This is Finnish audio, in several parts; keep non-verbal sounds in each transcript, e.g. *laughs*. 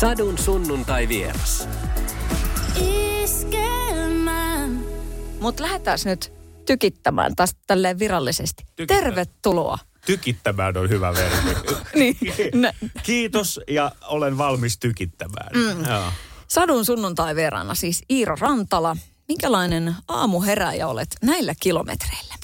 Sadun sunnuntai vieras. Mutta lähdetään nyt tykittämään taas tälleen virallisesti. Tykittää. Tervetuloa. Tykittämään on hyvä verbi. *laughs* Niin, *laughs* Kiitos ja olen valmis tykittämään. Mm. Joo. Sadun sunnuntai vieraana siis Iiro Rantala. Minkälainen aamuheräjä olet näillä kilometreillä?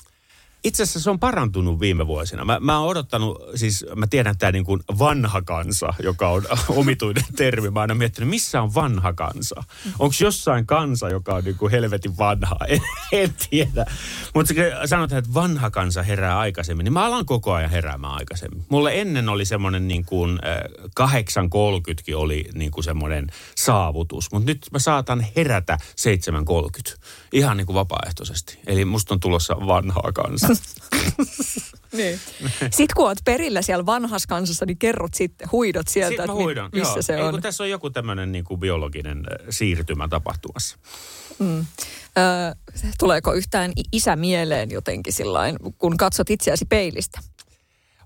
Itse asiassa se on parantunut viime vuosina. Mä, mä oon odottanut, siis mä tiedän tämä niin kuin vanha kansa, joka on *laughs* omituinen termi. Mä oon aina miettinyt, missä on vanha kansa? Onko jossain kansa, joka on niin kuin helvetin vanha? En, en tiedä. Mutta sanotaan, että vanha kansa herää aikaisemmin, niin mä alan koko ajan heräämään aikaisemmin. Mulle ennen oli semmoinen niin kuin äh, 8.30 oli niin kuin semmoinen saavutus, mutta nyt mä saatan herätä 7.30 ihan niin kuin vapaaehtoisesti. Eli musta on tulossa vanhaa kansaa. Niin. Sitten kun oot perillä siellä vanhassa kansassa, niin kerrot sitten, huidot sieltä, Sitten että mä mi- missä Joo. se Ei, on. kun tässä on joku tämmöinen niin kuin biologinen äh, siirtymä tapahtumassa. Öö, tuleeko yhtään isä mieleen jotenkin sillain, kun katsot itseäsi peilistä?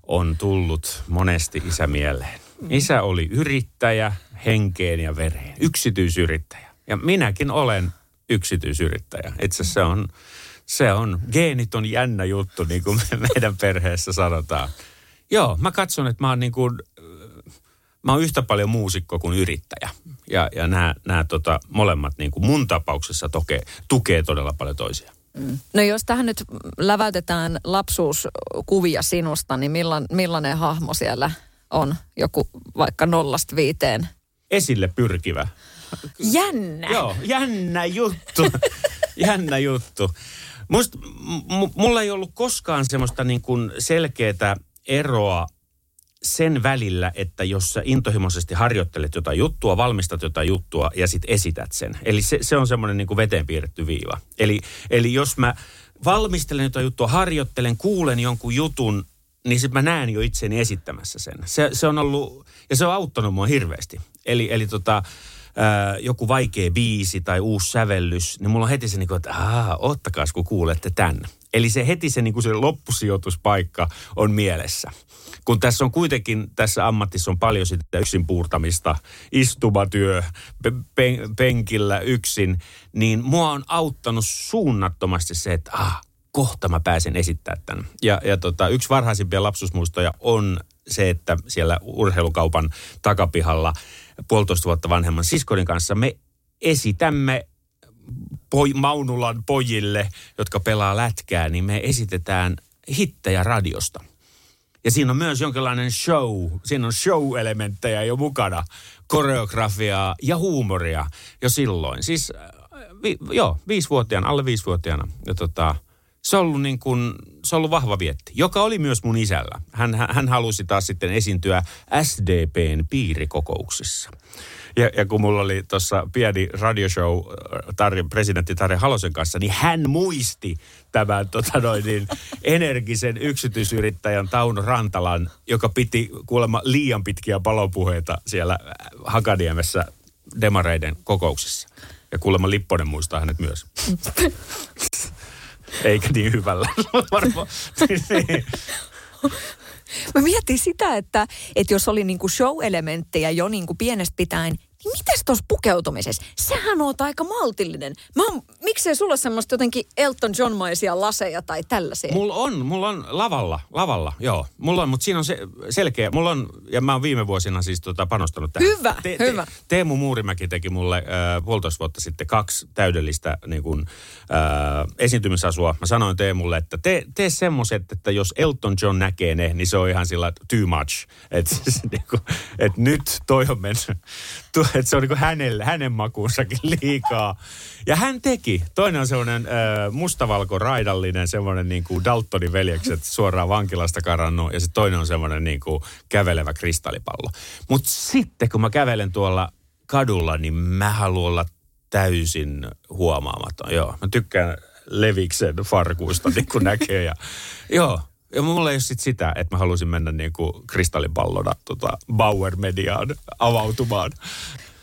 On tullut monesti isä mieleen. Isä oli yrittäjä henkeen ja vereen, yksityisyrittäjä. Ja minäkin olen yksityisyrittäjä. Itse asiassa se on, se on, geenit on jännä juttu, niin kuin me- meidän perheessä sanotaan. Joo, mä katson, että mä oon niin kuin, äh, mä oon yhtä paljon muusikko kuin yrittäjä. Ja, ja nämä, nämä tota, molemmat niin kuin mun tapauksessa toke, tukee todella paljon toisiaan. No jos tähän nyt läväytetään lapsuuskuvia sinusta, niin millan, millainen hahmo siellä on? Joku vaikka nollasta viiteen. Esille pyrkivä. Jännä! Joo, jännä juttu. *laughs* jännä juttu. Musta, m- m- mulla ei ollut koskaan semmoista niin kuin selkeää eroa sen välillä, että jos sä intohimoisesti harjoittelet jotain juttua, valmistat jotain juttua ja sitten esität sen. Eli se, se on semmoinen niin kuin veteen piirretty viiva. Eli, eli jos mä valmistelen jotain juttua, harjoittelen, kuulen jonkun jutun, niin sitten mä näen jo itseni esittämässä sen. Se, se on ollut, ja se on auttanut mua hirveästi. Eli, eli tota, joku vaikea biisi tai uusi sävellys, niin mulla on heti se niin kuin, että aah, ottakaas kun kuulette tämän. Eli se heti se, niin kuin se loppusijoituspaikka on mielessä. Kun tässä on kuitenkin, tässä ammatissa on paljon sitä yksin puurtamista, istumatyö, pe- pen- penkillä yksin, niin mua on auttanut suunnattomasti se, että ah, kohta mä pääsen esittämään tämän. Ja, ja tota, yksi varhaisimpia lapsusmuistoja on se, että siellä urheilukaupan takapihalla puolitoista vuotta vanhemman siskonin kanssa me esitämme poi, Maunulan pojille, jotka pelaa lätkää, niin me esitetään hittejä radiosta. Ja siinä on myös jonkinlainen show, siinä on show-elementtejä jo mukana, koreografiaa ja huumoria jo silloin. Siis äh, vi, joo, viisivuotiaana, alle viisivuotiaana. Ja tota, se on ollut niin kuin, se on ollut vahva vietti, joka oli myös mun isällä. Hän, hän, halusi taas sitten esiintyä SDPn piirikokouksissa. Ja, ja kun mulla oli tuossa pieni radioshow äh, Tarja, presidentti Tarja Halosen kanssa, niin hän muisti tämän tota noin, niin, energisen yksityisyrittäjän Tauno Rantalan, joka piti kuulemma liian pitkiä palopuheita siellä äh, Hakaniemessä demareiden kokouksissa. Ja kuulemma Lipponen muistaa hänet myös. *laughs* Eikä niin hyvällä. *laughs* Varmaan. Niin. Mä mietin sitä, että, että jos oli niinku show-elementtejä jo niinku pienestä pitäen, mitäs tuossa pukeutumisessa? Sähän oot aika maltillinen. Mä oon, miksei sulla semmoista jotenkin Elton John-maisia laseja tai tällaisia? Mulla on, mulla on lavalla, lavalla, joo. Mulla on, mutta siinä on se selkeä, mulla on, ja mä oon viime vuosina siis tota panostanut tähän. Hyvä, hyvä. Teemu Muurimäki teki mulle äh, puolitoista vuotta sitten kaksi täydellistä niin kun, äh, esiintymisasua. Mä sanoin Teemulle, että tee, tee semmoiset, että jos Elton John näkee ne, niin se on ihan sillä too much. Että *laughs* niin kun, et nyt toi on mennyt, *laughs* että se on niin hänelle, hänen makuunsakin liikaa. Ja hän teki. Toinen on semmoinen äh, mustavalko-raidallinen, semmoinen niin kuin Daltonin veljekset suoraan vankilasta karannut. Ja sitten toinen on semmoinen niin kuin kävelevä kristallipallo. Mutta sitten kun mä kävelen tuolla kadulla, niin mä haluan olla täysin huomaamaton. Joo, mä tykkään Leviksen farkuista, niin kuin näkee. Ja, joo, ja mulla ei ole sit sitä, että mä halusin mennä niin kuin kristallipallona tota Bauer Mediaan avautumaan.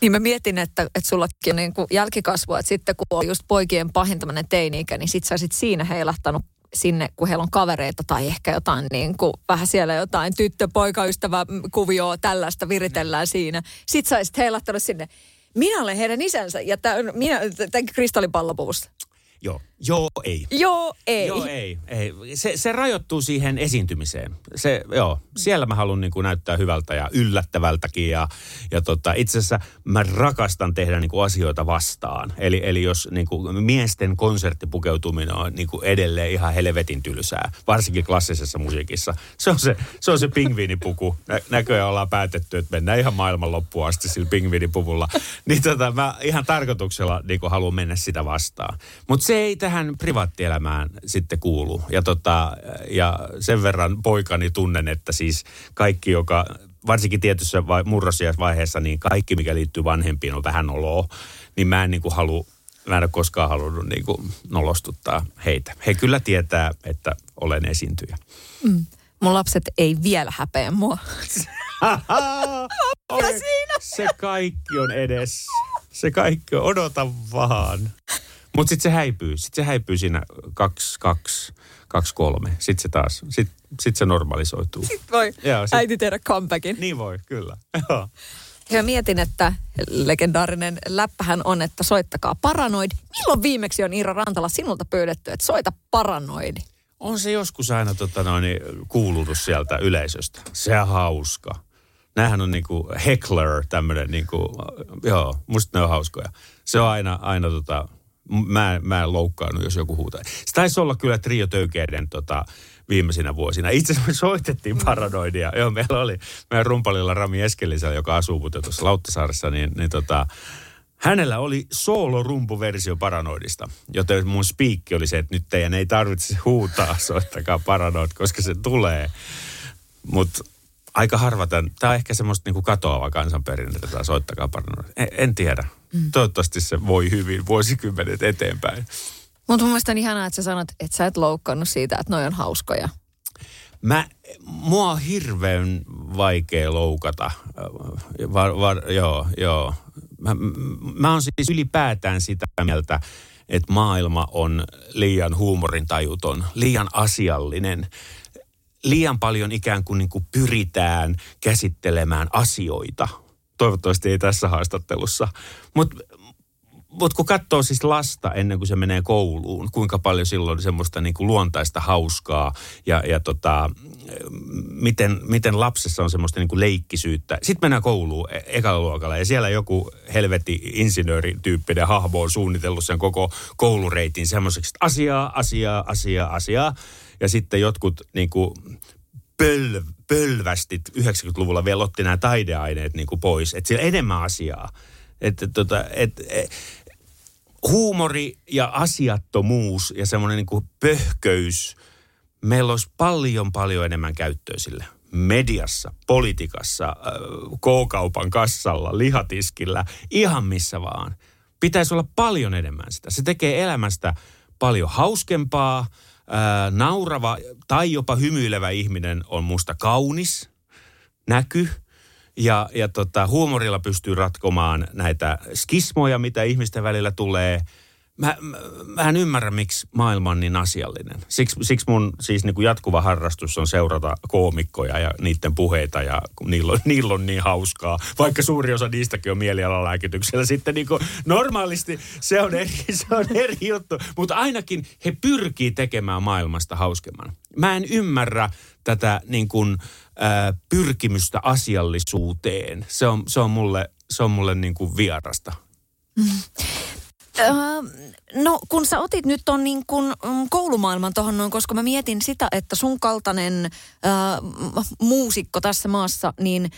Niin mä mietin, että, että sullakin on niin kuin jälkikasvua, että sitten kun on just poikien pahin tämmöinen teini-ikä, niin sit sä sit siinä heilahtanut sinne, kun heillä on kavereita tai ehkä jotain niin kuin, vähän siellä jotain tyttö-poikaystävä kuvioa tällaista viritellään siinä. Sitten sä olisit heilattanut sinne, minä olen heidän isänsä ja tämän, minä, tämän kristallipallopuvusta. Joo, joo, ei. Joo, ei. Joo, ei. ei. Se, se rajoittuu siihen esiintymiseen. Se, joo, siellä mä haluan niin kuin näyttää hyvältä ja yllättävältäkin. Ja, ja tota, itse asiassa mä rakastan tehdä niin kuin asioita vastaan. Eli, eli jos niin kuin miesten konserttipukeutuminen on niin kuin edelleen ihan helvetin tylsää, varsinkin klassisessa musiikissa. Se on se, se, on se pingviinipuku. Nä, näköjään ollaan päätetty, että mennään ihan maailman loppuun asti sillä pingviinipuvulla. Niin tota, mä ihan tarkoituksella niin kuin haluan mennä sitä vastaan. Mutta se ei tähän privaattielämään sitten kuulu. Ja, tota, ja sen verran poikani tunnen, että siis kaikki, joka varsinkin tietyssä vai, murrosiasvaiheessa, niin kaikki, mikä liittyy vanhempiin, on vähän oloa. Niin mä en niin kuin halu, mä en ole koskaan halunnut niin kuin nolostuttaa heitä. He kyllä tietää, että olen esiintyjä. Mm. Mun lapset ei vielä häpeä mua. *laughs* siinä? Se kaikki on edessä. Se kaikki on, odota vaan. Mutta sitten se häipyy. Sitten se häipyy siinä kaksi, kaksi, kaksi kolme. Sitten se taas, sitten sit se normalisoituu. Sitten voi Joo, sit... äiti tehdä comebackin. Niin voi, kyllä. *laughs* Joo. Ja mietin, että legendaarinen läppähän on, että soittakaa paranoid. Milloin viimeksi on Iira Rantala sinulta pyydetty, että soita paranoid? On se joskus aina tota noin, kuulunut sieltä yleisöstä. Se on hauska. Nämähän on niinku heckler, tämmöinen niinku, joo, musta ne on hauskoja. Se on aina, aina tota, mä, mä en loukkaannut, jos joku huutaa. Se taisi olla kyllä Trio Töykeiden tota, viimeisinä vuosina. Itse asiassa me soitettiin mm. paranoidia. Joo, meillä oli meidän rumpalilla Rami Eskelisellä, joka asuu tuossa Lauttasaaressa, niin, niin tota, hänellä oli soolorumpuversio paranoidista, joten mun spiikki oli se, että nyt teidän ei tarvitse huutaa, soittakaa paranoid, koska se tulee. Mutta aika harva tämän, tämä on ehkä semmoista niinku katoava kansanperinne, että soittakaa paranoid. En, en tiedä. Mm. Toivottavasti se voi hyvin vuosikymmenet eteenpäin. Mutta mun mielestä on ihanaa, että sä sanot, että sä et loukkaannut siitä, että noi on hauskoja. Mä, mua on hirveän vaikea loukata. Var, var, joo, joo. Mä, mä oon siis ylipäätään sitä mieltä, että maailma on liian huumorintajuton, liian asiallinen. Liian paljon ikään kuin, niin kuin pyritään käsittelemään asioita toivottavasti ei tässä haastattelussa. Mutta mut kun katsoo siis lasta ennen kuin se menee kouluun, kuinka paljon silloin on semmoista niin kuin luontaista hauskaa ja, ja tota, miten, miten lapsessa on semmoista niin kuin leikkisyyttä. Sitten mennään kouluun e- ekalla luokalla ja siellä joku helvetti insinöörityyppinen hahmo on suunnitellut sen koko koulureitin semmoiseksi, asiaa, asiaa, asiaa, asiaa. Ja sitten jotkut niin kuin pöl, pölvästit 90-luvulla vielä otti nämä taideaineet niin kuin pois. Että siellä enemmän asiaa. Että tota, et, et, huumori ja asiattomuus ja semmoinen niin kuin pöhköys, meillä olisi paljon paljon enemmän käyttöä sille. Mediassa, politiikassa, äh, K-kaupan kassalla, lihatiskillä, ihan missä vaan. Pitäisi olla paljon enemmän sitä. Se tekee elämästä paljon hauskempaa – ää, naurava tai jopa hymyilevä ihminen on musta kaunis näky. Ja, ja tota, huumorilla pystyy ratkomaan näitä skismoja, mitä ihmisten välillä tulee – mä, mä, mä en ymmärrä, miksi maailma on niin asiallinen. Siksi, siksi mun siis niin kuin jatkuva harrastus on seurata koomikkoja ja niiden puheita ja niillä on, niillä on niin hauskaa. Vaikka suuri osa niistäkin on mielialalääkityksellä. Sitten niin kuin normaalisti se on eri, se on eri juttu. Mutta ainakin he pyrkii tekemään maailmasta hauskemman. Mä en ymmärrä tätä niin kuin, äh, pyrkimystä asiallisuuteen. Se on, se on mulle, se on mulle niin kuin vierasta. Mm. No kun sä otit nyt ton niin kun, mm, koulumaailman tuohon noin, koska mä mietin sitä, että sun kaltainen äh, muusikko tässä maassa, niin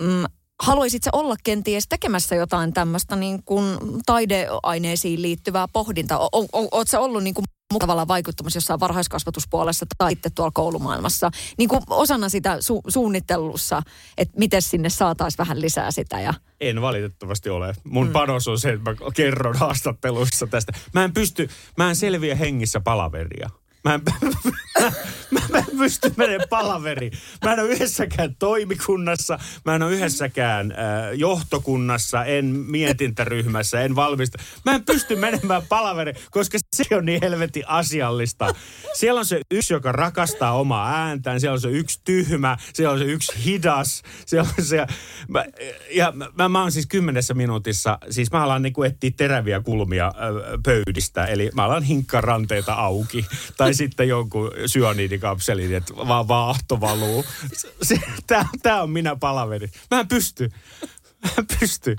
mm, haluaisit sä olla kenties tekemässä jotain tämmöistä niin kuin taideaineisiin liittyvää pohdintaa? O, o, o, oot sä ollut niin kuin tavallaan vaikuttamassa jossain varhaiskasvatuspuolessa tai sitten tuolla koulumaailmassa, niin kuin osana sitä su- suunnittelussa, että miten sinne saataisiin vähän lisää sitä. Ja... En valitettavasti ole. Mun mm. panos on se, että mä kerron haastatteluissa tästä. Mä en pysty, mä en selviä hengissä palaveria. Mä en, mä, *laughs* mä, mä en pysty menemään palaveriin. Mä en ole yhdessäkään toimikunnassa, mä en ole yhdessäkään äh, johtokunnassa, en mietintäryhmässä, en valmista. Mä en pysty menemään palaveriin, koska se on niin helvetin asiallista. Siellä on se yksi, joka rakastaa omaa ääntään, siellä on se yksi tyhmä, siellä on se yksi hidas, siellä on se... Mä, ja mä, mä oon siis kymmenessä minuutissa, siis mä alan niinku etsiä teräviä kulmia äh, pöydistä, eli mä alan hinkkaranteita auki, tai sitten jonkun syoniidikapselin, että vaan vaahto valuu. Tää, tää on minä palaveri. Mä en pysty. Mä en pysty.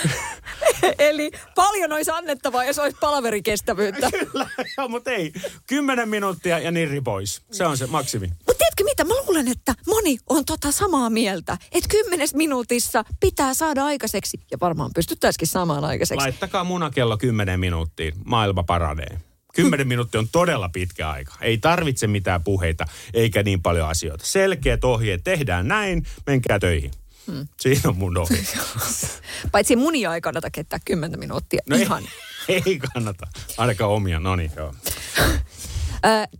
*laughs* Eli paljon olisi annettavaa, jos olisi palaverikestävyyttä. *laughs* Kyllä, joo, mutta ei. Kymmenen minuuttia ja nirri pois. Se on se maksimi. Mutta tiedätkö mitä? Mä luulen, että moni on tota samaa mieltä. Että kymmenes minuutissa pitää saada aikaiseksi. Ja varmaan pystyttäisikin samaan aikaiseksi. Laittakaa munakello kymmenen minuuttiin. Maailma paranee. Kymmenen minuuttia on todella pitkä aika. Ei tarvitse mitään puheita eikä niin paljon asioita. Selkeät ohjeet. Tehdään näin, menkää töihin. Hmm. Siinä on mun ohje. *laughs* Paitsi munia ei kannata kettää 10 minuuttia. No Ihan. Ei, ei kannata. Ainakaan omia. No niin, joo.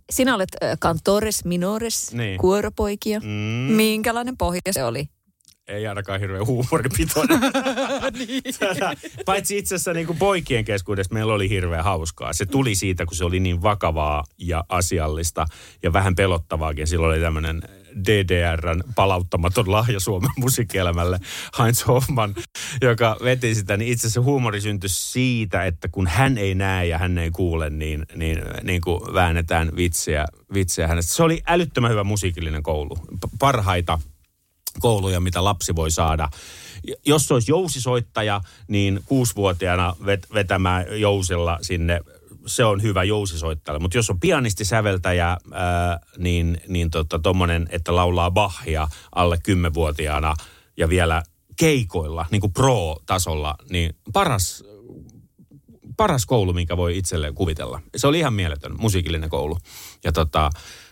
Sinä olet ö, cantores minores, Niin. kuoropoikia. Mm. Minkälainen pohja se oli? Ei ainakaan hirveän huumoripitoinen. Tätä, *laughs* Paitsi itse asiassa niin kuin poikien keskuudessa meillä oli hirveän hauskaa. Se tuli siitä, kun se oli niin vakavaa ja asiallista ja vähän pelottavaakin. Silloin oli tämmöinen DDRn palauttamaton lahja Suomen musiikkielämälle, Heinz Hoffman, joka veti sitä, niin itse asiassa huumori syntyi siitä, että kun hän ei näe ja hän ei kuule, niin, niin, niin kuin väännetään vitsiä, vitsiä hänestä. Se oli älyttömän hyvä musiikillinen koulu. Parhaita kouluja, mitä lapsi voi saada. Jos olisi jousisoittaja, niin kuusivuotiaana vet- vetämään jousilla sinne, se on hyvä jousisoittaja. Mutta jos on pianistisäveltäjä, ää, niin, niin tota, tommonen, että laulaa Bachia alle kymmenvuotiaana ja vielä keikoilla, niin kuin pro-tasolla, niin paras, paras koulu, minkä voi itselleen kuvitella. Se oli ihan mieletön musiikillinen koulu. Ja tota,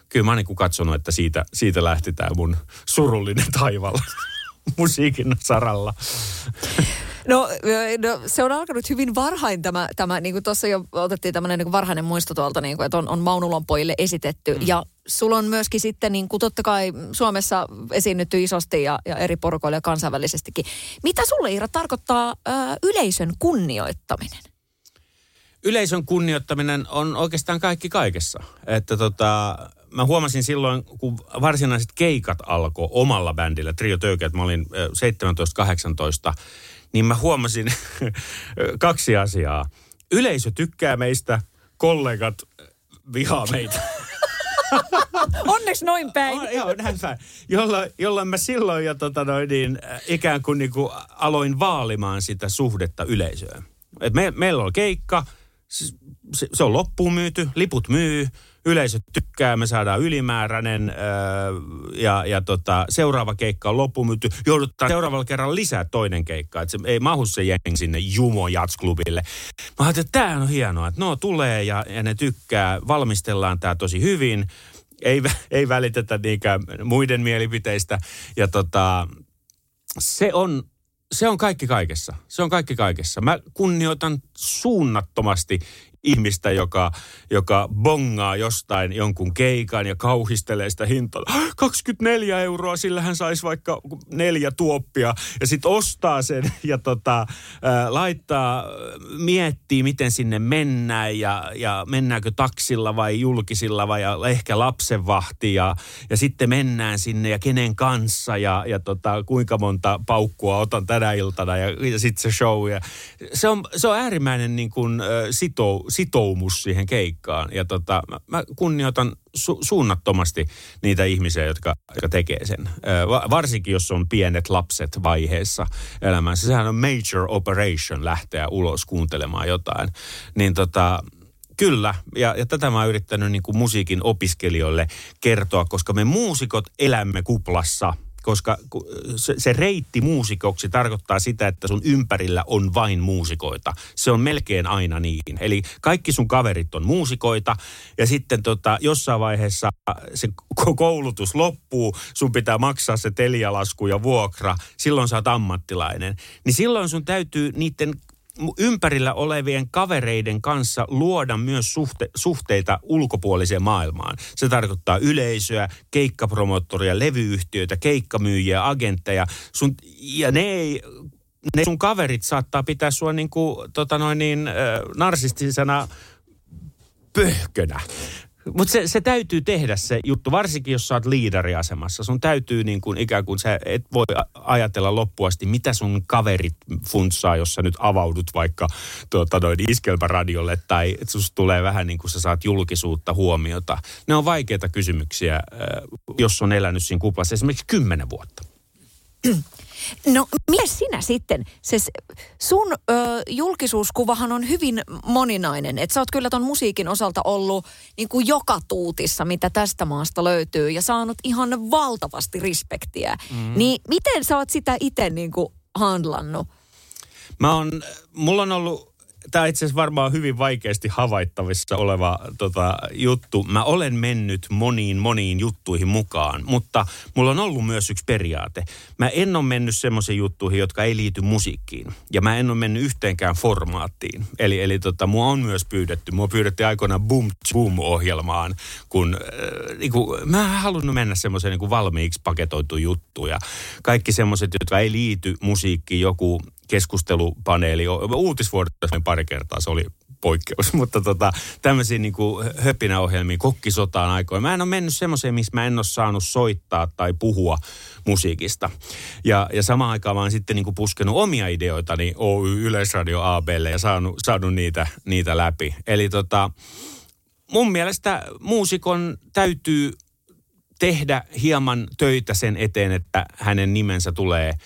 kyllä mä oon niin katsonut, että siitä, siitä lähti tämä mun surullinen taival *laughs* musiikin saralla. No, no se on alkanut hyvin varhain tämä, tämä niin kuin tuossa jo otettiin tämmöinen niin varhainen muisto tuolta, niin kuin, että on, on Maunulon pojille esitetty. Mm. Ja sulla on myöskin sitten niin kuin totta kai Suomessa esiinnytty isosti ja, ja eri porukoilla ja kansainvälisestikin. Mitä sulle Iira tarkoittaa ö, yleisön kunnioittaminen? Yleisön kunnioittaminen on oikeastaan kaikki kaikessa. Että tota, mä huomasin silloin, kun varsinaiset keikat alkoi omalla bändillä, Trio Töykä, että mä olin ö, 17-18, niin mä huomasin *laughs* kaksi asiaa. Yleisö tykkää meistä, kollegat vihaa meitä. *laughs* Onneksi noin päin. Oh, *laughs* joo, näin päin. Jolloin, jolloin mä silloin jo tota noin, niin, äh, ikään kuin, niin kuin aloin vaalimaan sitä suhdetta yleisöön. Et me, meillä on keikka, se, se on loppuun myyty, liput myy, yleisö tykkää, me saadaan ylimääräinen öö, ja, ja tota, seuraava keikka on loppuun myyty. Joudutaan seuraavalla kerralla lisää toinen keikka, että se ei mahu se jengi sinne Jumo Jats-klubille. Mä ajattelin, että tämä on hienoa, että no tulee ja, ja ne tykkää, valmistellaan tämä tosi hyvin. Ei, ei välitetä niinkään muiden mielipiteistä. Ja tota, se on, se on kaikki kaikessa. Se on kaikki kaikessa. Mä kunnioitan suunnattomasti ihmistä, joka, joka bongaa jostain jonkun keikan ja kauhistelee sitä hintaa. 24 *gasps* euroa, sillä hän saisi vaikka neljä tuoppia ja sitten ostaa sen ja tota, ää, laittaa, miettii miten sinne mennään ja, ja mennäänkö taksilla vai julkisilla vai ehkä lapsenvahti ja, ja sitten mennään sinne ja kenen kanssa ja, ja tota, kuinka monta paukkua otan tänä iltana ja, ja sitten se show. Ja se, on, se on äärimmäinen niin kuin, ö, sito, sitoumus siihen keikkaan ja tota, mä, mä kunnioitan su, suunnattomasti niitä ihmisiä, jotka, jotka tekee sen. Va, varsinkin, jos on pienet lapset vaiheessa elämässä. Sehän on major operation lähteä ulos kuuntelemaan jotain. Niin tota, Kyllä, ja, ja tätä mä oon yrittänyt niin kuin musiikin opiskelijoille kertoa, koska me muusikot elämme kuplassa, koska se, se reitti muusikoksi tarkoittaa sitä, että sun ympärillä on vain muusikoita. Se on melkein aina niin. Eli kaikki sun kaverit on muusikoita, ja sitten tota, jossain vaiheessa se ko- koulutus loppuu, sun pitää maksaa se telialasku ja vuokra, silloin sä oot ammattilainen. Niin silloin sun täytyy niiden ympärillä olevien kavereiden kanssa luoda myös suhte, suhteita ulkopuoliseen maailmaan. Se tarkoittaa yleisöä, keikkapromottoria, levyyhtiöitä, keikkamyyjiä, agentteja. Sun, ja ne ei ne sun kaverit saattaa pitää sua niin kuin, tota noin niin, narsistisena pöhkönä. Mutta se, se täytyy tehdä se juttu, varsinkin jos sä oot liidariasemassa. Sun täytyy niin kuin ikään kuin sä et voi ajatella loppuasti, mitä sun kaverit funtsaa, jos sä nyt avaudut vaikka tuota, noin iskelmäradiolle tai susta tulee vähän niin kuin sä saat julkisuutta, huomiota. Ne on vaikeita kysymyksiä, jos on elänyt siinä kuplassa esimerkiksi kymmenen vuotta. *clears throat* No, mies sinä sitten? Se sun ö, julkisuuskuvahan on hyvin moninainen. Että sä oot kyllä ton musiikin osalta ollut niin kuin joka tuutissa, mitä tästä maasta löytyy. Ja saanut ihan valtavasti respektiä. Mm. Niin miten sä oot sitä itse niin kuin handlannut? Mä on, mulla on ollut tämä itse asiassa varmaan hyvin vaikeasti havaittavissa oleva tota, juttu. Mä olen mennyt moniin, moniin juttuihin mukaan, mutta mulla on ollut myös yksi periaate. Mä en ole mennyt semmoisiin juttuihin, jotka ei liity musiikkiin. Ja mä en ole mennyt yhteenkään formaattiin. Eli, eli tota, mua on myös pyydetty. Mua pyydettiin aikoinaan Boom Boom-ohjelmaan, kun äh, niin kuin, mä en halunnut mennä semmoiseen niin valmiiksi paketoitu juttu. Ja kaikki semmoiset, jotka ei liity musiikkiin, joku keskustelupaneeli, uutisvuodessa pari kertaa, se oli poikkeus, *laughs* mutta tota, tämmöisiä niin höpinäohjelmia, kokkisotaan aikoina. Mä en ole mennyt semmoiseen, missä mä en ole saanut soittaa tai puhua musiikista. Ja, ja samaan aikaan mä oon sitten niin puskenut omia ideoitani Oy Yleisradio ABlle ja saanut, saanut niitä, niitä läpi. Eli tota, mun mielestä muusikon täytyy tehdä hieman töitä sen eteen, että hänen nimensä tulee –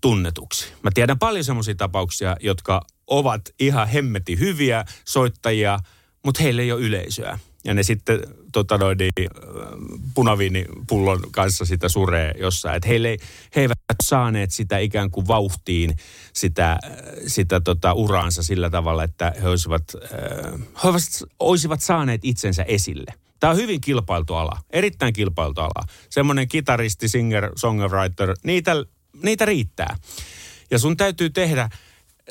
tunnetuksi. Mä tiedän paljon semmoisia tapauksia, jotka ovat ihan hemmeti hyviä soittajia, mutta heillä ei ole yleisöä. Ja ne sitten tota noin, niin, punaviinipullon kanssa sitä suree jossain. Että heille, he eivät saaneet sitä ikään kuin vauhtiin sitä, sitä tota uraansa sillä tavalla, että he olisivat, he olisivat saaneet itsensä esille. Tämä on hyvin kilpailtu ala, erittäin kilpailtu ala. Semmoinen kitaristi, singer, songwriter, niitä niitä riittää. Ja sun täytyy tehdä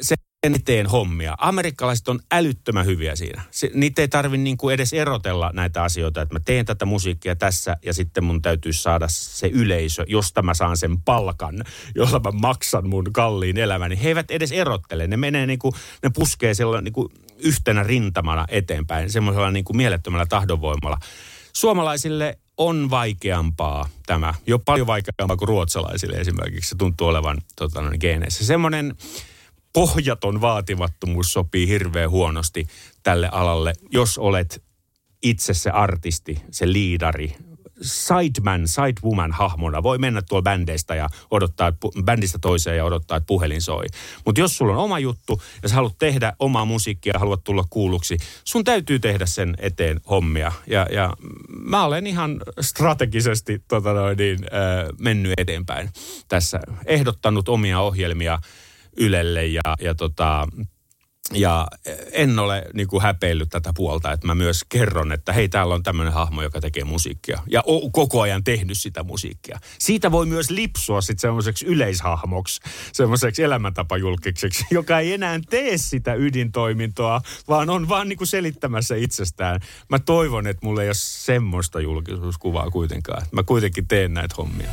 sen eteen hommia. Amerikkalaiset on älyttömän hyviä siinä. Se, niitä ei tarvi niinku edes erotella näitä asioita, että mä teen tätä musiikkia tässä ja sitten mun täytyy saada se yleisö, josta mä saan sen palkan, jolla mä maksan mun kalliin elämäni. He eivät edes erottele. Ne menee niinku, ne puskee sellainen niinku yhtenä rintamana eteenpäin, semmoisella niinku mielettömällä tahdonvoimalla. Suomalaisille on vaikeampaa tämä. Jo paljon vaikeampaa kuin ruotsalaisille esimerkiksi. Se tuntuu olevan tota, no, geeneissä. Semmoinen pohjaton vaatimattomuus sopii hirveän huonosti tälle alalle, jos olet itse se artisti, se liidari, sideman, sidewoman hahmona voi mennä tuolla bändeistä ja odottaa, että bändistä toiseen ja odottaa, että puhelin soi. Mutta jos sulla on oma juttu ja sä haluat tehdä omaa musiikkia ja haluat tulla kuulluksi, sun täytyy tehdä sen eteen hommia. Ja, ja mä olen ihan strategisesti tota noin, niin, äh, mennyt eteenpäin tässä. Ehdottanut omia ohjelmia Ylelle ja, ja tota, ja en ole niin kuin häpeillyt tätä puolta, että mä myös kerron, että hei, täällä on tämmöinen hahmo, joka tekee musiikkia. Ja o- koko ajan tehnyt sitä musiikkia. Siitä voi myös lipsua sitten semmoiseksi yleishahmoksi, semmoiseksi elämäntapajulkikseksi, *laughs* joka ei enää tee sitä ydintoimintoa, vaan on vaan niin kuin selittämässä itsestään. Mä toivon, että mulla ei ole semmoista julkisuuskuvaa kuitenkaan. Mä kuitenkin teen näitä hommia.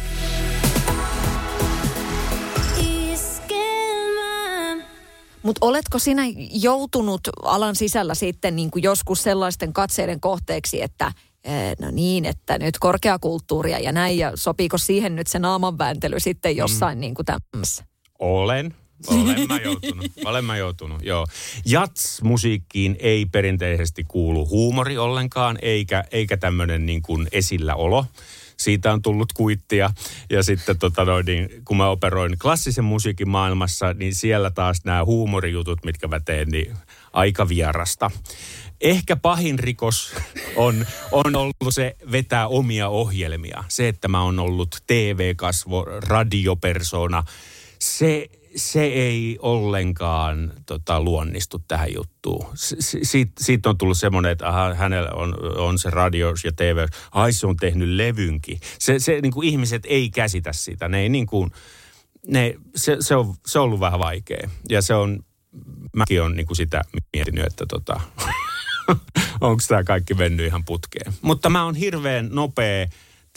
Mutta oletko sinä joutunut alan sisällä sitten niin kuin joskus sellaisten katseiden kohteeksi, että eh, no niin, että nyt korkeakulttuuria ja näin, ja sopiiko siihen nyt se naamanvääntely sitten mm. jossain mm. niin kuin tämmössä? Olen. Olen mä joutunut. Olen mä joutunut, joo. Jats-musiikkiin ei perinteisesti kuulu huumori ollenkaan, eikä, eikä tämmöinen niin kuin esilläolo siitä on tullut kuittia. Ja sitten tota noin, niin, kun mä operoin klassisen musiikin maailmassa, niin siellä taas nämä huumorijutut, mitkä mä teen, niin aika vierasta. Ehkä pahin rikos on, on ollut se vetää omia ohjelmia. Se, että mä oon ollut TV-kasvo, radiopersona. Se, se ei ollenkaan tota, luonnistu tähän juttuun. Si- siitä, siitä on tullut semmoinen, että aha, hänellä on, on se radio ja TV. Ai se on tehnyt levynkin. Se, se niin kuin ihmiset ei käsitä sitä. Ne ei niin kuin, ne, se, se, on, se on ollut vähän vaikea. Ja se on, mäkin olen niin kuin sitä miettinyt, että tota, *laughs* onko tämä kaikki mennyt ihan putkeen. Mutta mä oon hirveän nopea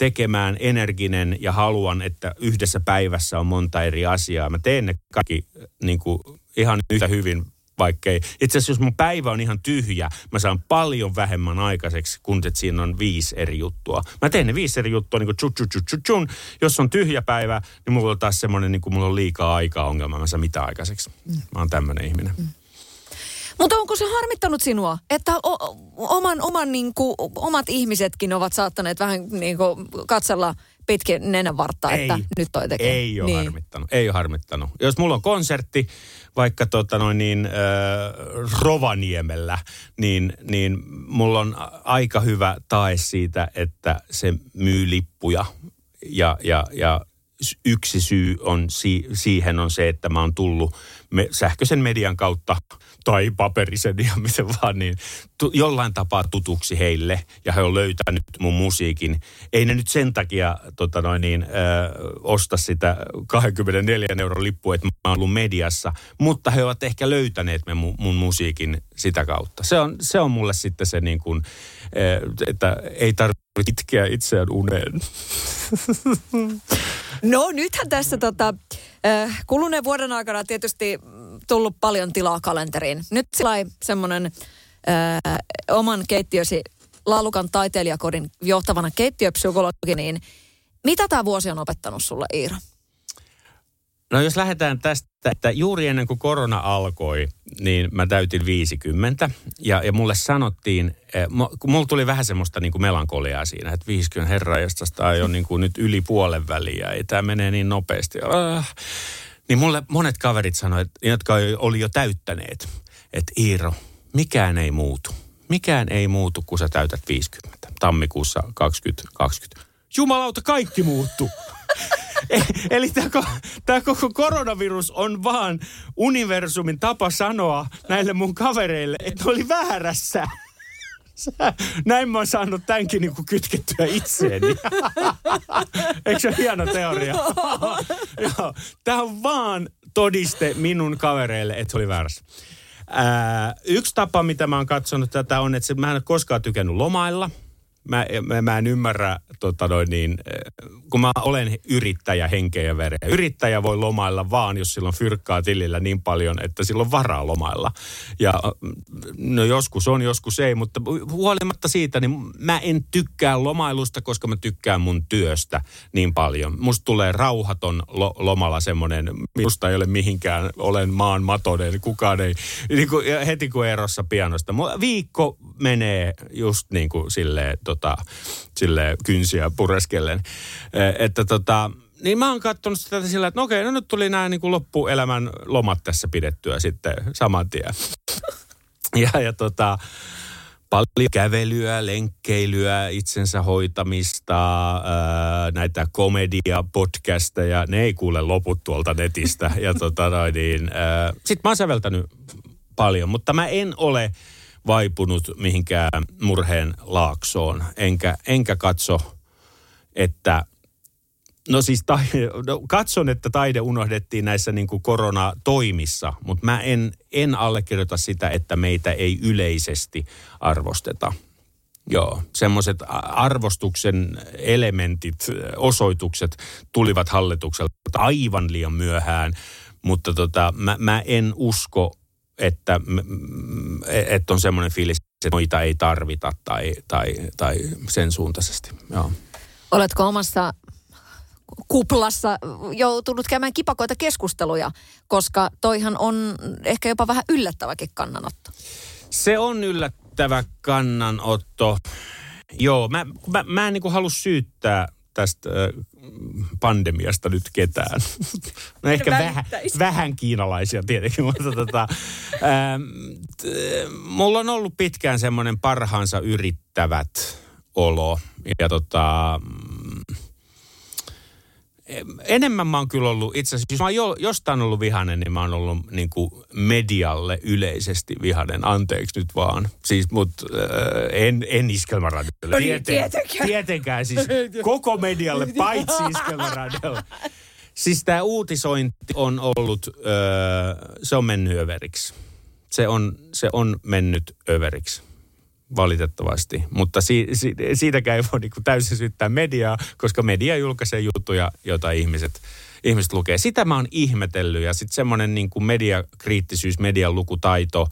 tekemään, energinen ja haluan, että yhdessä päivässä on monta eri asiaa. Mä teen ne kaikki niin kuin, ihan yhtä hyvin vaikkei. Itse asiassa jos mun päivä on ihan tyhjä, mä saan paljon vähemmän aikaiseksi, kun että siinä on viisi eri juttua. Mä teen ne viisi eri juttua niin kuin tsu, tsu, tsu, tsu. Jos on tyhjä päivä, niin mulla on taas semmoinen, niin kuin mulla on liikaa aikaa ongelma, mä saan mitä aikaiseksi. Mä oon tämmöinen ihminen. Mm. Mutta onko se harmittanut sinua, että o- oman, oman niin kuin, omat ihmisetkin ovat saattaneet vähän niin kuin, katsella pitkin nenänvartta, että nyt toi tekee. Ei ole niin. harmittanut, ei ole harmittanut. Jos mulla on konsertti vaikka tota noin niin, äh, Rovaniemellä, niin, niin mulla on aika hyvä tae siitä, että se myy lippuja ja, ja, ja yksi syy on si- siihen on se, että mä oon tullut me- sähköisen median kautta tai paperisen ja *laughs* miten vaan, niin tu- jollain tapaa tutuksi heille ja he on löytänyt mun musiikin. Ei ne nyt sen takia tota noin niin, ö, osta sitä 24 euron lippua, että mä oon ollut mediassa, mutta he ovat ehkä löytäneet me mun, mun musiikin sitä kautta. Se on, se on mulle sitten se niin kuin, että ei tarvitse itkeä itseään uneen. *laughs* No nythän tässä tota, kuluneen vuoden aikana tietysti tullut paljon tilaa kalenteriin. Nyt sillä semmoinen äh, oman keittiösi Laalukan taiteilijakodin johtavana keittiöpsykologi, niin mitä tämä vuosi on opettanut sulle Iira? No jos lähdetään tästä, että juuri ennen kuin korona alkoi, niin mä täytin 50. Ja, ja mulle sanottiin, kun mulla tuli vähän semmoista niin kuin melankoliaa siinä, että 50 herra, tämä on niin kuin nyt yli puolen väliä, ei tämä menee niin nopeasti. Ah. Niin mulle monet kaverit sanoivat, jotka oli jo täyttäneet, että Iiro, mikään ei muutu. Mikään ei muutu, kun sä täytät 50. Tammikuussa 2020. Jumalauta, kaikki muuttuu. *laughs* Eli tämä koko koronavirus on vaan universumin tapa sanoa näille mun kavereille, että oli väärässä. *laughs* Näin mä oon saanut tämänkin niin kytkettyä itseeni. *laughs* Eikö se ole hieno teoria? *laughs* Tämä on vaan todiste minun kavereille, että se oli väärässä. Ää, yksi tapa, mitä mä oon katsonut tätä on, että se, mä en ole koskaan tykännyt lomailla – mä, mä, mä en ymmärrä, tota noin niin, kun mä olen yrittäjä henkeä ja vereä. Yrittäjä voi lomailla vaan, jos silloin fyrkkaa tilillä niin paljon, että silloin varaa lomailla. Ja no joskus on, joskus ei, mutta huolimatta siitä, niin mä en tykkää lomailusta, koska mä tykkään mun työstä niin paljon. Musta tulee rauhaton lo, lomalla semmoinen, musta ei ole mihinkään, olen maan matonen, kukaan ei, niin kuin heti kun erossa pianosta. Viikko menee just niin kuin silleen, tota, sille kynsiä pureskellen. E, että tota, niin mä oon katsonut sitä sillä, että no okei, no nyt tuli nämä niin kuin loppuelämän lomat tässä pidettyä sitten saman tien. *laughs* Ja, ja tota, paljon kävelyä, lenkkeilyä, itsensä hoitamista, ää, näitä komedia, podcasteja, ne ei kuule loput tuolta netistä. Ja tota niin, sit mä oon säveltänyt paljon, mutta mä en ole vaipunut mihinkään murheen laaksoon, enkä, enkä katso, että No siis ta, no, katson, että taide unohdettiin näissä niin kuin koronatoimissa, mutta mä en, en allekirjoita sitä, että meitä ei yleisesti arvosteta. Joo, semmoiset arvostuksen elementit, osoitukset tulivat hallitukselta aivan liian myöhään, mutta tota, mä, mä en usko, että, että on semmoinen fiilis, että noita ei tarvita tai, tai, tai sen suuntaisesti. Joo. Oletko omassa kuplassa joutunut käymään kipakoita keskusteluja, koska toihan on ehkä jopa vähän yllättäväkin kannanotto. Se on yllättävä kannanotto. Joo, mä, mä, mä en niin halua syyttää tästä pandemiasta nyt ketään. No ehkä vähän, vähän kiinalaisia tietenkin, mutta tota, ähm, mulla on ollut pitkään semmoinen parhaansa yrittävät olo. Ja tota, enemmän mä oon kyllä ollut, itse asiassa jos mä oon jo, jostain ollut vihanen, niin mä oon ollut niin kuin medialle yleisesti vihanen. Anteeksi nyt vaan. Siis, mut äh, en, en iskelmäradiolle. No niin, tietenkään. Tietenkään siis *laughs* koko medialle, paitsi *laughs* iskelmäradiolle. Siis tämä uutisointi on ollut, öö, se on mennyt överiksi. Se on, se on mennyt överiksi valitettavasti. Mutta si, si, siitäkään ei voi niin täysin syyttää mediaa, koska media julkaisee juttuja, joita ihmiset, ihmiset lukee. Sitä mä oon ihmetellyt ja sitten semmoinen niin mediakriittisyys, median lukutaito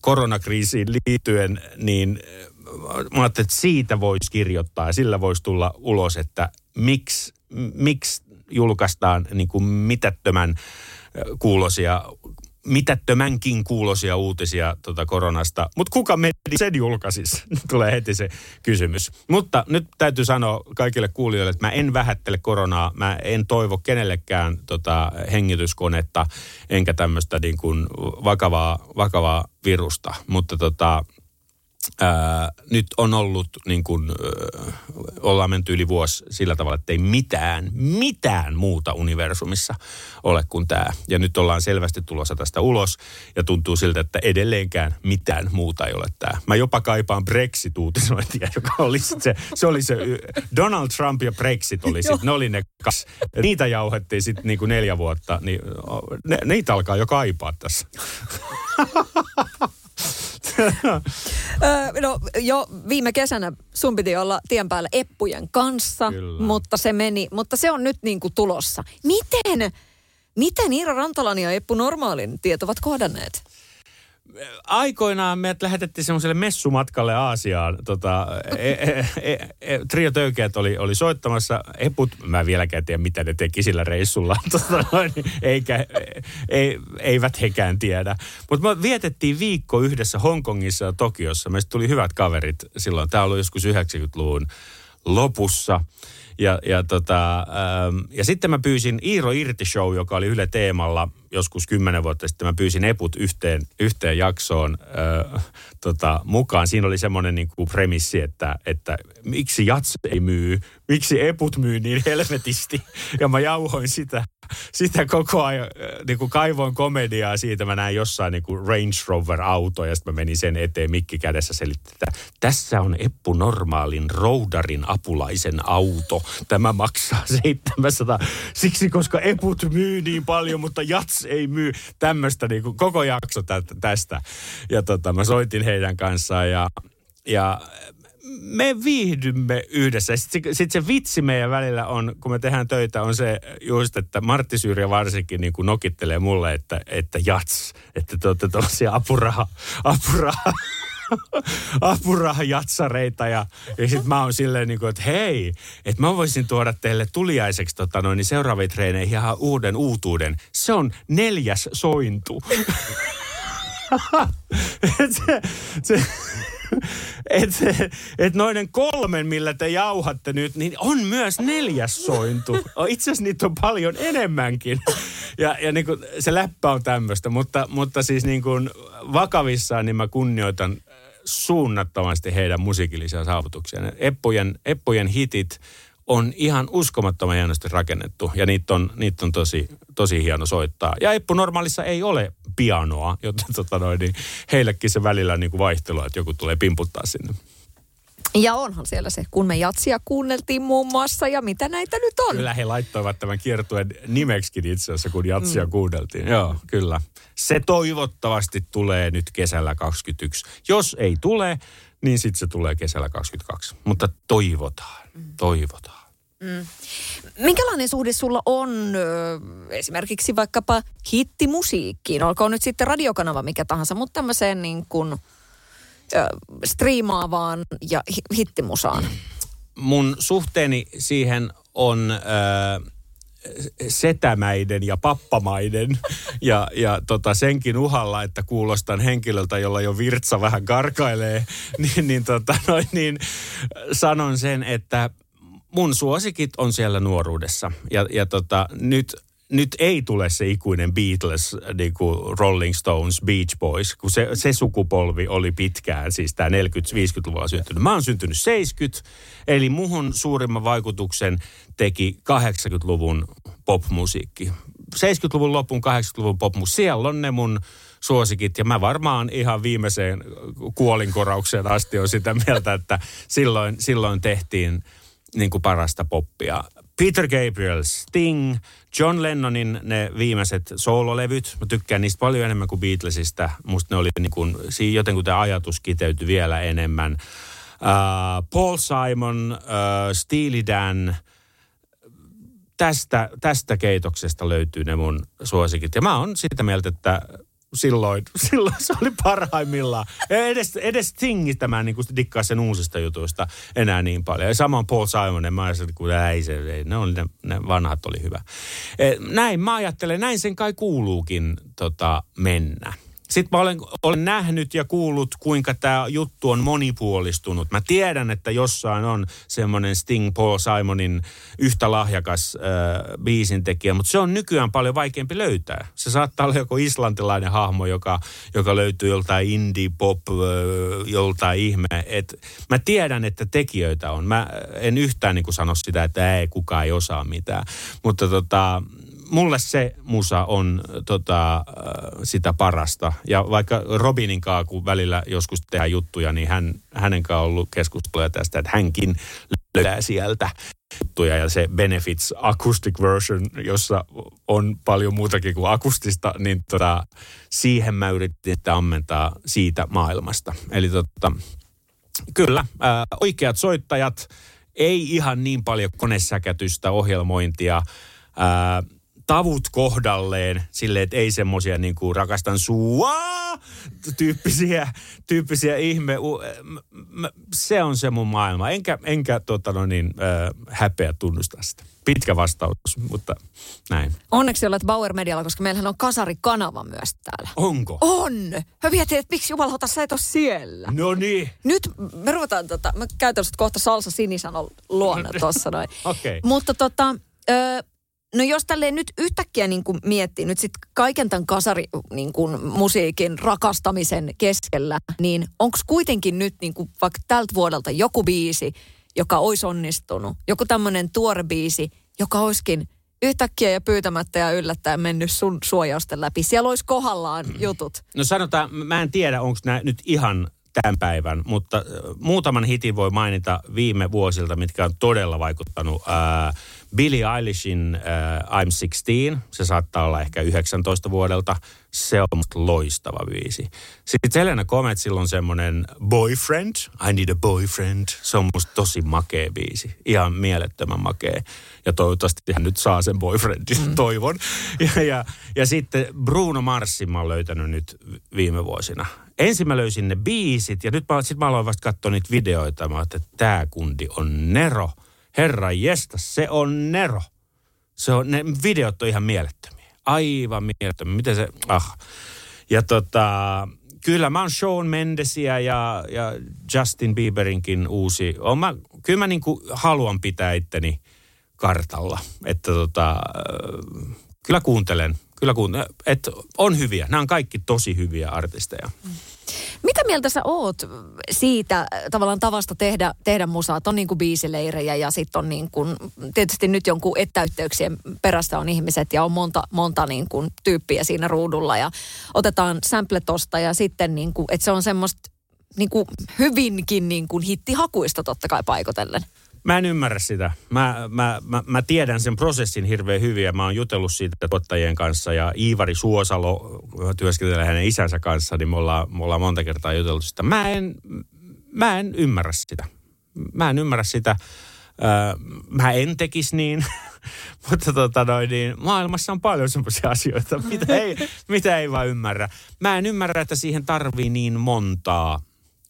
koronakriisiin liittyen, niin mä ajattelin, että siitä voisi kirjoittaa ja sillä voisi tulla ulos, että miksi, miksi julkaistaan niin kuin mitättömän kuulosia mitättömänkin kuulosia uutisia tota koronasta. Mutta kuka media sen julkaisisi? *laughs* Tulee heti se kysymys. Mutta nyt täytyy sanoa kaikille kuulijoille, että mä en vähättele koronaa. Mä en toivo kenellekään tota hengityskonetta enkä tämmöistä niin vakavaa, vakavaa virusta. Mutta tota, ää, nyt on ollut niin kuin, ää, ollaan menty yli vuosi sillä tavalla, että ei mitään, mitään muuta universumissa ole kuin tämä. Ja nyt ollaan selvästi tulossa tästä ulos ja tuntuu siltä, että edelleenkään mitään muuta ei ole tämä. Mä jopa kaipaan Brexit-uutisointia, *laughs* joka oli se, se oli se Donald Trump ja Brexit oli sit, ne oli ne kas. Niitä jauhettiin sitten niin kuin neljä vuotta, niin ne, niitä alkaa jo kaipaa tässä. *laughs* *laughs* no jo viime kesänä sun piti olla tien päällä Eppujen kanssa, Kyllä. mutta se meni, mutta se on nyt niin kuin tulossa. Miten, miten Iira Rantalan ja Eppu Normaalin tiet ovat kohdanneet? Aikoinaan me lähetettiin semmoiselle messumatkalle Aasiaan. Tota, e, e, e, e, Trio Töykeät oli, oli soittamassa. Eput, mä en vieläkään tiedä, mitä ne teki sillä reissulla. *laughs* Tota, eikä, ei, eivät hekään tiedä. Mutta me vietettiin viikko yhdessä Hongkongissa ja Tokiossa. Meistä tuli hyvät kaverit silloin. Tämä oli joskus 90-luvun lopussa. Ja, ja, tota, ähm, ja sitten mä pyysin Iiro Irti Show, joka oli Yle Teemalla joskus kymmenen vuotta sitten. Mä pyysin Eput yhteen, yhteen jaksoon äh, tota, mukaan. Siinä oli semmoinen niin kuin premissi, että, että miksi Jats ei myy, miksi Eput myy niin helvetisti. Ja mä jauhoin sitä, sitä koko ajan, niin kuin kaivoin komediaa siitä. Mä näin jossain niin kuin Range Rover-auto ja sitten mä menin sen eteen mikki kädessä selitti, että tässä on Eppu Normaalin roudarin apulaisen auto. Tämä maksaa 700. Siksi, koska Eput myy niin paljon, mutta Jats ei myy. Tämmöistä niin kuin koko jakso tästä. Ja tota, mä soitin heidän kanssaan ja, ja me viihdymme yhdessä. Sitten sit se vitsi meidän välillä on, kun me tehdään töitä, on se just, että Martti Syrjä varsinkin niin kuin nokittelee mulle, että, että jats, että te olette tuollaisia apuraha, apuraha *laughs* apurahajatsareita ja, ja sitten mä oon silleen niin kuin, että hei, että mä voisin tuoda teille tuliaiseksi tota noin, niin seuraaviin treeneihin ihan uuden uutuuden. Se on neljäs sointu. *laughs* et se, se, et, se, et noiden kolmen, millä te jauhatte nyt, niin on myös neljäs sointu. Itse asiassa niitä on paljon enemmänkin. Ja, ja niin kuin, se läppä on tämmöistä, mutta, mutta siis niin kuin vakavissaan niin mä kunnioitan suunnattomasti heidän musiikillisia saavutuksia. Eppojen, Eppojen hitit on ihan uskomattoman hienosti rakennettu ja niitä on, niitä on tosi, tosi hieno soittaa. Ja Eppu Normaalissa ei ole pianoa, joten tota noin, niin heillekin se välillä niin kuin vaihtelua, että joku tulee pimputtaa sinne. Ja onhan siellä se, kun me jatsia kuunneltiin muun muassa ja mitä näitä nyt on. Kyllä he laittoivat tämän kiertueen nimeksikin itse asiassa, kun jatsia mm. kuunneltiin. Joo, kyllä. Se toivottavasti tulee nyt kesällä 21. Jos ei tule, niin sitten se tulee kesällä 22. Mutta toivotaan, mm. toivotaan. Mm. Minkälainen suhde sulla on ö, esimerkiksi vaikkapa hittimusiikkiin? Olkoon nyt sitten radiokanava mikä tahansa, mutta tämmöiseen niin kuin – striimaavaan ja hittimusaan? Mun suhteeni siihen on äh, setämäiden ja pappamaiden *laughs* ja, ja tota senkin uhalla, että kuulostan henkilöltä, jolla jo virtsa vähän karkailee, *laughs* niin, niin, tota, noin, niin sanon sen, että mun suosikit on siellä nuoruudessa. Ja, ja tota, nyt nyt ei tule se ikuinen Beatles, niin kuin Rolling Stones, Beach Boys, kun se, se sukupolvi oli pitkään, siis tämä 40-50-luvulla syntynyt. Mä oon syntynyt 70, eli muhun suurimman vaikutuksen teki 80-luvun popmusiikki. 70-luvun lopun, 80-luvun popmusiikki, siellä on ne mun suosikit. Ja mä varmaan ihan viimeiseen kuolinkoraukseen asti on sitä mieltä, että silloin, silloin tehtiin niin kuin parasta poppia Peter Gabriel, Sting, John Lennonin ne viimeiset soololevyt. Mä tykkään niistä paljon enemmän kuin Beatlesista. Musta ne oli niin kuin, jotenkin tämä ajatus kiteytyi vielä enemmän. Uh, Paul Simon, uh, Steely Dan, tästä, tästä keitoksesta löytyy ne mun suosikit. Ja mä oon sitä mieltä, että silloin, *laughs* silloin se oli parhaimmillaan. Edes, edes Stingistä mä en niin dikkaa sen uusista jutuista enää niin paljon. Ja samoin Paul Simon, mä ajattelin, että ei, se, ei, ne, oli, ne, ne vanhat oli hyvä. E, näin mä ajattelen, näin sen kai kuuluukin tota, mennä. Sitten mä olen, olen nähnyt ja kuullut, kuinka tämä juttu on monipuolistunut. Mä tiedän, että jossain on semmoinen Sting Paul Simonin yhtä lahjakas äh, biisintekijä, mutta se on nykyään paljon vaikeampi löytää. Se saattaa olla joku islantilainen hahmo, joka, joka löytyy joltain indie pop, äh, joltain ihme. Et mä tiedän, että tekijöitä on. Mä en yhtään niin kuin sano sitä, että ei kukaan ei osaa mitään. Mutta tota, mulle se musa on tota, sitä parasta. Ja vaikka Robinin kanssa, kun välillä joskus tehdään juttuja, niin hän, hänen kanssa on ollut keskustelua tästä, että hänkin löytää sieltä juttuja. Ja se Benefits Acoustic Version, jossa on paljon muutakin kuin akustista, niin tota, siihen mä yritin ammentaa siitä maailmasta. Eli tota, kyllä, ää, oikeat soittajat, ei ihan niin paljon konesäkätystä, ohjelmointia, ää, tavut kohdalleen, silleen, että ei semmoisia niin kuin rakastan sua tyyppisiä, tyyppisiä ihme. Se on se mun maailma. Enkä, enkä tota no niin, häpeä tunnustaa sitä. Pitkä vastaus, mutta näin. Onneksi olet Bauer Medialla, koska meillähän on kasarikanava myös täällä. Onko? On! Mä mietin, että miksi jumalauta sä et ole siellä. No niin. Nyt me ruvetaan, tota, mä käytän kohta salsa sinisanon luona *laughs* tuossa noin. Okei. Okay. Mutta tota, No jos tälleen nyt yhtäkkiä niin kuin miettii nyt sitten kaiken tämän kasari niin kuin musiikin rakastamisen keskellä, niin onko kuitenkin nyt niin kuin vaikka tältä vuodelta joku biisi, joka olisi onnistunut, joku tämmöinen tuore biisi, joka olisikin yhtäkkiä ja pyytämättä ja yllättäen mennyt sun suojausten läpi. Siellä olisi kohdallaan jutut. No sanotaan, mä en tiedä, onko nämä nyt ihan tämän päivän, mutta muutaman hitin voi mainita viime vuosilta, mitkä on todella vaikuttanut. Ää, Billie Eilishin uh, I'm 16, se saattaa olla ehkä 19 vuodelta. Se on musta loistava biisi. Sitten Selena Gomezilla on semmoinen Boyfriend, I Need a Boyfriend. Se on musta tosi makea biisi, ihan mielettömän makea. Ja toivottavasti hän nyt saa sen boyfriendin, mm. toivon. *laughs* Ja, ja, ja sitten Bruno Marsin mä oon löytänyt nyt viime vuosina. Ensin mä löysin ne biisit ja nyt mä, sit mä aloin vasta katsoa niitä videoita. Mä että tämä kundi on Nero – Herra jesta, se on Nero. Se on, ne videot on ihan mielettömiä. Aivan mielettömiä. Miten se, ah. Ja tota, kyllä mä oon Shawn Mendesia ja, ja Justin Bieberinkin uusi. On mä, kyllä mä niinku haluan pitää itteni kartalla. Että tota, kyllä kuuntelen. Kyllä kuuntelen. Että on hyviä. Nämä on kaikki tosi hyviä artisteja. Mm. Mitä mieltä sä oot siitä äh, tavallaan tavasta tehdä, tehdä musaa? On niin kuin biisileirejä ja sitten on niin kuin, tietysti nyt jonkun etäyhteyksien perässä on ihmiset ja on monta, monta niin kuin tyyppiä siinä ruudulla ja otetaan sample tosta ja sitten niin kuin, että se on semmoista niin kuin hyvinkin niin kuin hittihakuista totta kai paikotellen. Mä en ymmärrä sitä. Mä, mä, mä, mä tiedän sen prosessin hirveän hyvin ja mä oon jutellut siitä tuottajien kanssa ja Iivari Suosalo työskentelee hänen isänsä kanssa, niin me ollaan, me ollaan monta kertaa juteltu sitä. Mä en, mä en ymmärrä sitä. Mä en ymmärrä sitä. Öö, mä en tekisi niin, *laughs* mutta tota noin, niin maailmassa on paljon sellaisia asioita, mitä ei, mitä ei vaan ymmärrä. Mä en ymmärrä, että siihen tarvii niin montaa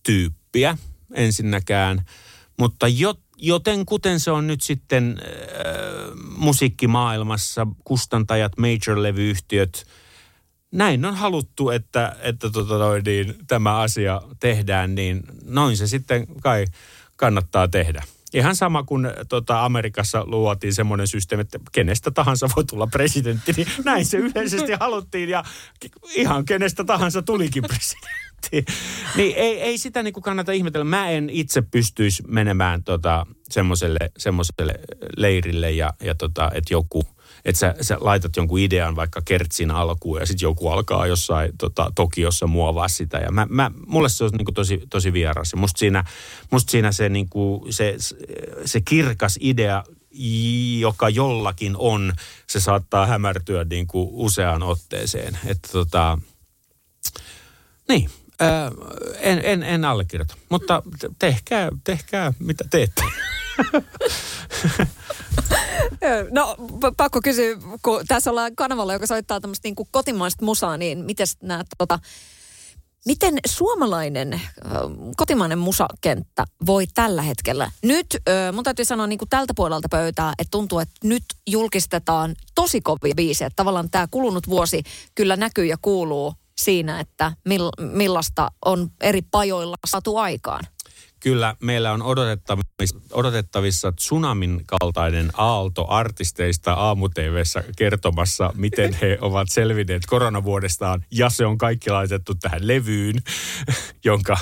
tyyppiä ensinnäkään, mutta jot joten kuten se on nyt sitten äh, musiikkimaailmassa, kustantajat, major-levyyhtiöt, näin on haluttu, että, että tota noin, niin, tämä asia tehdään, niin noin se sitten kai kannattaa tehdä. Ihan sama kuin tota, Amerikassa luotiin semmoinen systeemi, että kenestä tahansa voi tulla presidentti, niin näin se yleisesti haluttiin ja ihan kenestä tahansa tulikin presidentti niin ei, ei sitä niin kuin kannata ihmetellä. Mä en itse pystyisi menemään tota, semmoiselle leirille ja, ja tota, että joku, että sä, sä, laitat jonkun idean vaikka kertsin alkuun ja sitten joku alkaa jossain tota, Tokiossa muovaa sitä. Ja mä, mä, mulle se on niin tosi, tosi vieras. Ja musta siinä, musta siinä se, niin kuin, se, se kirkas idea joka jollakin on, se saattaa hämärtyä niin kuin useaan otteeseen. Että tota, niin, en, en, en allekirjoita, mutta tehkää, tehkää mitä teette. No pakko kysyä, kun tässä ollaan kanavalla, joka soittaa tämmöistä niin kotimaista musaa, niin miten nämä tota, Miten suomalainen kotimainen musakenttä voi tällä hetkellä? Nyt mun täytyy sanoa niin kuin tältä puolelta pöytää, että tuntuu, että nyt julkistetaan tosi kovia biisejä. Tavallaan tämä kulunut vuosi kyllä näkyy ja kuuluu siinä, että millaista on eri pajoilla saatu aikaan kyllä meillä on odotettavissa, odotettavissa tsunamin kaltainen aalto artisteista aamu kertomassa, miten he *laughs* ovat selvinneet koronavuodestaan. Ja se on kaikki laitettu tähän levyyn, jonka,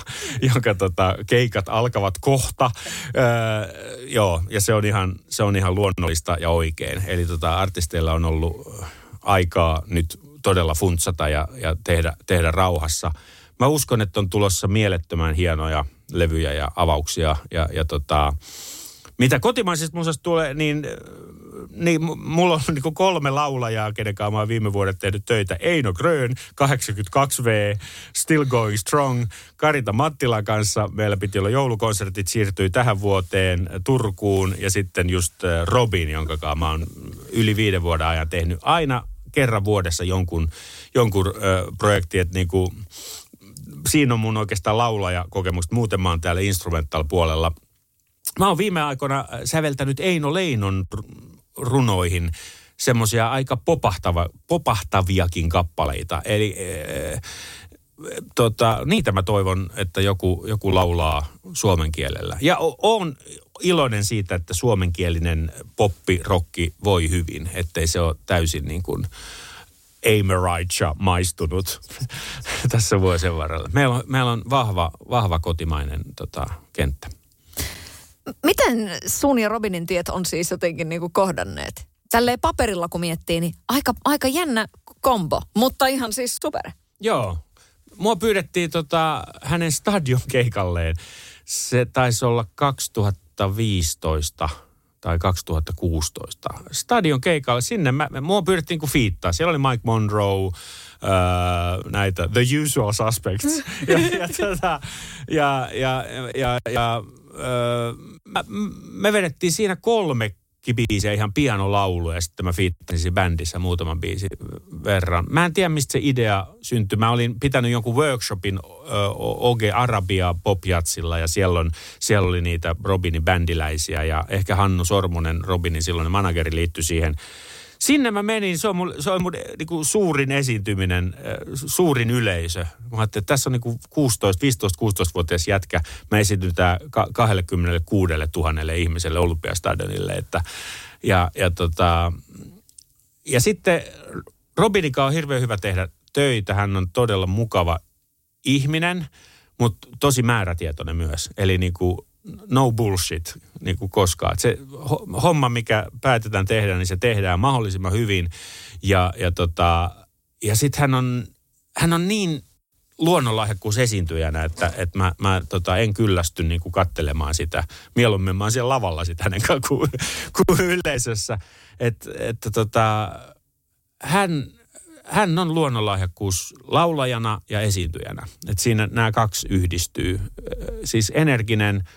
jonka tota, keikat alkavat kohta. Öö, joo, ja se on, ihan, se on ihan luonnollista ja oikein. Eli tota, artisteilla on ollut aikaa nyt todella funtsata ja, ja tehdä, tehdä rauhassa. Mä uskon, että on tulossa mielettömän hienoja levyjä ja avauksia. Ja, ja tota, mitä kotimaisesta musasta tulee, niin, niin mulla on niin kolme laulajaa, kenen kanssa mä oon viime vuodet tehnyt töitä. Eino Grön, 82V, Still Going Strong. Karita Mattilan kanssa meillä piti olla joulukonsertit, siirtyi tähän vuoteen Turkuun. Ja sitten just äh, Robin, jonka kanssa mä oon yli viiden vuoden ajan tehnyt aina kerran vuodessa jonkun, jonkun äh, projekti, että niin kuin, siinä on mun oikeastaan laulajakokemusta. Muuten mä oon täällä instrumental-puolella. Mä oon viime aikoina säveltänyt Eino Leinon runoihin semmoisia aika popahtava, popahtaviakin kappaleita. Eli e, tota, niitä mä toivon, että joku, joku laulaa suomen kielellä. Ja on iloinen siitä, että suomenkielinen poppi, rokki voi hyvin, ettei se ole täysin niin kuin Americha maistunut *laughs* tässä vuosien varrella. Meillä on, meillä on vahva, vahva kotimainen tota, kenttä. Miten sun ja Robinin tiet on siis jotenkin niin kuin kohdanneet? Tälleen paperilla kun miettii, niin aika, aika jännä kombo, mutta ihan siis super. Joo. Mua pyydettiin tota, hänen stadion keikalleen. Se taisi olla 2015 tai 2016 stadion keikalle. Sinne mä, mua pyydettiin kuin fiittaa. Siellä oli Mike Monroe, Uh, näitä The Usual Suspects. *laughs* ja, ja, tota, ja, ja, ja, ja uh, mä, me vedettiin siinä kolme biisiä, ihan pianolaulu ja sitten mä fiittasin bändissä muutaman biisin verran. Mä en tiedä, mistä se idea syntyi. Mä olin pitänyt jonkun workshopin OG Arabia Popjatsilla ja siellä, on, siellä oli niitä Robinin bändiläisiä ja ehkä Hannu Sormunen, Robinin silloinen manageri liittyi siihen sinne mä menin, se on mun, se on mun niin kuin suurin esiintyminen, suurin yleisö. Mä ajattelin, että tässä on niin kuin 16, 15-16-vuotias jätkä. Mä esiintyn tää 26 000 ihmiselle Olympiastadionille. Että, ja, ja, tota, ja sitten Robinika on hirveän hyvä tehdä töitä. Hän on todella mukava ihminen, mutta tosi määrätietoinen myös. Eli niin kuin no bullshit niin kuin koskaan. Se homma, mikä päätetään tehdä, niin se tehdään mahdollisimman hyvin. Ja, ja, tota, ja sitten hän on, hän on niin luonnonlahjakkuus esiintyjänä, että, että mä, mä tota, en kyllästy niin kuin kattelemaan sitä. Mieluummin mä oon siellä lavalla sitä hänen kuin, kuin yleisössä. Että et, tota, hän, hän on luonnonlahjakkuus laulajana ja esiintyjänä. Et siinä nämä kaksi yhdistyy. Siis energinen –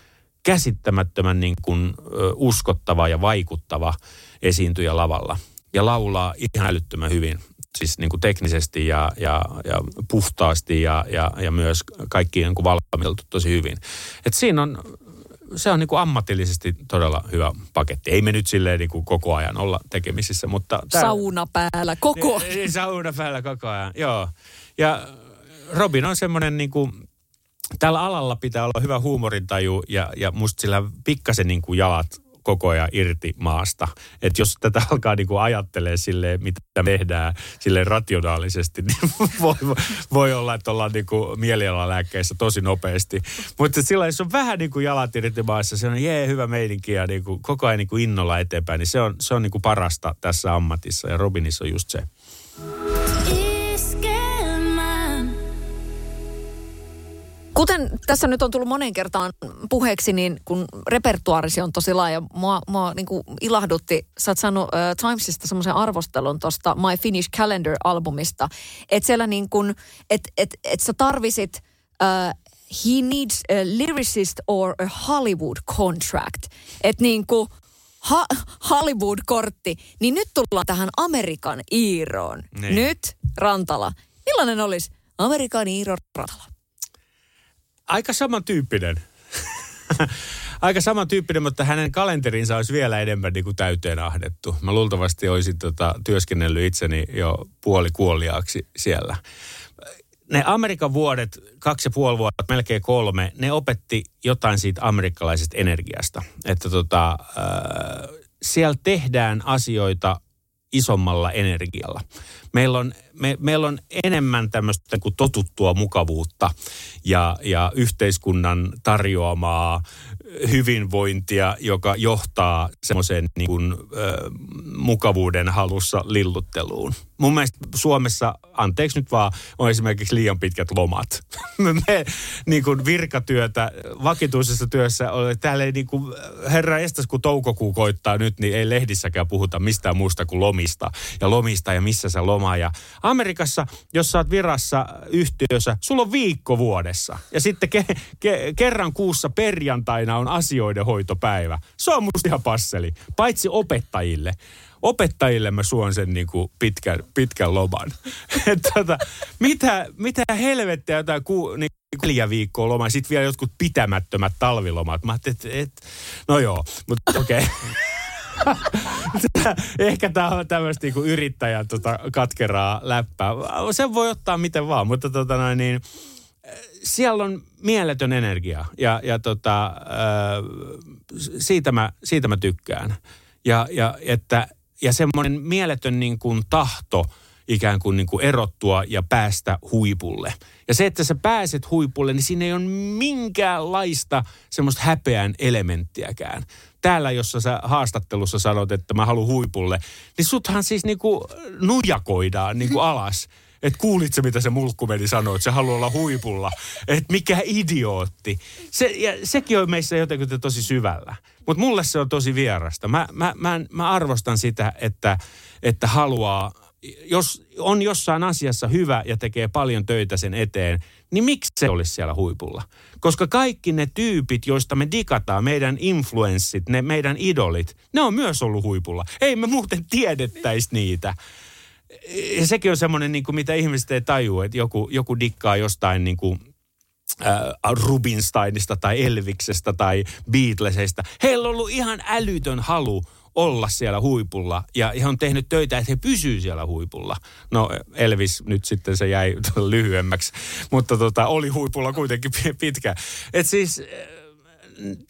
käsittämättömän niin kuin, uskottava ja vaikuttava esiintyjä lavalla. Ja laulaa ihan älyttömän hyvin, siis niin kuin teknisesti ja, ja, ja puhtaasti ja, ja, ja myös kaikki niin kuin valmiiltu tosi hyvin. Et siinä on, se on niin kuin ammatillisesti todella hyvä paketti. Ei me nyt silleen niin kuin koko ajan olla tekemisissä, mutta... Tää, sauna päällä koko ajan. Niin, sauna päällä koko ajan, joo. Ja Robin on semmoinen niin kuin tällä alalla pitää olla hyvä huumorintaju ja, ja musta sillä pikkasen niin kuin jalat koko ajan irti maasta. Että jos tätä *laughs* alkaa niin kuin ajattelee sille, mitä tehdään sille rationaalisesti, *laughs* niin voi, voi olla, että ollaan niin kuin mielialalääkkeissä tosi nopeasti. Mutta sillä jos on vähän niin kuin jalat irti maassa, se on jee, hyvä meininki ja niin kuin koko ajan niin kuin innolla eteenpäin, niin se on, se on niin kuin parasta tässä ammatissa ja Robinissa on just se. Kuten tässä nyt on tullut monen kertaan puheeksi, niin kun repertuaarisi on tosi laaja, mua, mua niin kuin ilahdutti, sä oot saanut uh, Timesista semmoisen arvostelun tuosta My Finnish Calendar-albumista, että siellä niin kuin, että et, et sä tarvisit uh, he needs a lyricist or a Hollywood contract. Että niin kuin ha- Hollywood-kortti, niin nyt tullaan tähän Amerikan Iiroon. Niin. Nyt Rantala. Millainen olisi Amerikan Iiro Rantala? Aika samantyyppinen. *laughs* Aika samantyyppinen, mutta hänen kalenterinsa olisi vielä enemmän niin kuin täyteen ahdettu. Mä luultavasti olisin tota, työskennellyt itseni jo puoli kuoliaaksi siellä. Ne Amerikan vuodet, kaksi ja puoli vuotta, melkein kolme, ne opetti jotain siitä amerikkalaisesta energiasta. Että tota, äh, siellä tehdään asioita isommalla energialla. Meillä on, me, meillä on enemmän tämmöistä kuin totuttua mukavuutta ja, ja yhteiskunnan tarjoamaa hyvinvointia, joka johtaa semmoiseen niin kuin, ö, mukavuuden halussa lillutteluun. Mun mielestä Suomessa, anteeksi nyt vaan, on esimerkiksi liian pitkät lomat. *laughs* Me niin kuin virkatyötä, vakituisessa työssä, täällä ei niin kuin, herra estäs kun toukokuu koittaa nyt, niin ei lehdissäkään puhuta mistään muusta kuin lomista. Ja lomista ja missä se loma. Ja Amerikassa, jos sä oot virassa yhtiössä, sulla on viikko vuodessa. Ja sitten ke- ke- kerran kuussa perjantaina on asioiden hoitopäivä. Se on musta ihan passeli, paitsi opettajille. Opettajille mä suon sen niin kuin pitkän, pitkän loman. *laughs* Et tota, mitä, mitä helvettiä jotain ku, niin neljä viikkoa lomaa, sitten vielä jotkut pitämättömät talvilomat. Mä että et, no joo, mutta okei. Okay. *laughs* Ehkä tämä on tämmöistä niinku yrittäjän tota katkeraa läppää. Sen voi ottaa miten vaan, mutta tota noin niin, siellä on mieletön energia ja, ja tota, siitä, mä, siitä mä tykkään. Ja, ja, että, ja semmoinen mieletön niin kuin tahto ikään kuin, niin kuin erottua ja päästä huipulle. Ja se, että sä pääset huipulle, niin siinä ei ole minkäänlaista semmoista häpeän elementtiäkään. Täällä, jossa sä haastattelussa sanot, että mä haluan huipulle, niin suthan siis niin kuin nujakoidaan niin kuin alas. Että kuulit se, mitä se mulkkumeni sanoi, että se haluaa olla huipulla. Että mikä idiootti. Se, ja sekin on meissä jotenkin tosi syvällä. Mutta mulle se on tosi vierasta. Mä, mä, mä, mä arvostan sitä, että, että haluaa, jos on jossain asiassa hyvä ja tekee paljon töitä sen eteen, niin miksi se olisi siellä huipulla? Koska kaikki ne tyypit, joista me digataan, meidän influenssit, ne meidän idolit, ne on myös ollut huipulla. Ei me muuten tiedettäisi niitä sekin on semmoinen, niin kuin, mitä ihmiset ei tajua, että joku, joku dikkaa jostain niin kuin, Rubinsteinista tai Elviksestä tai Beatlesista. Heillä on ollut ihan älytön halu olla siellä huipulla ja he on tehnyt töitä, että he pysyvät siellä huipulla. No Elvis nyt sitten se jäi *laughs* lyhyemmäksi, mutta tota, oli huipulla kuitenkin pitkä. Et siis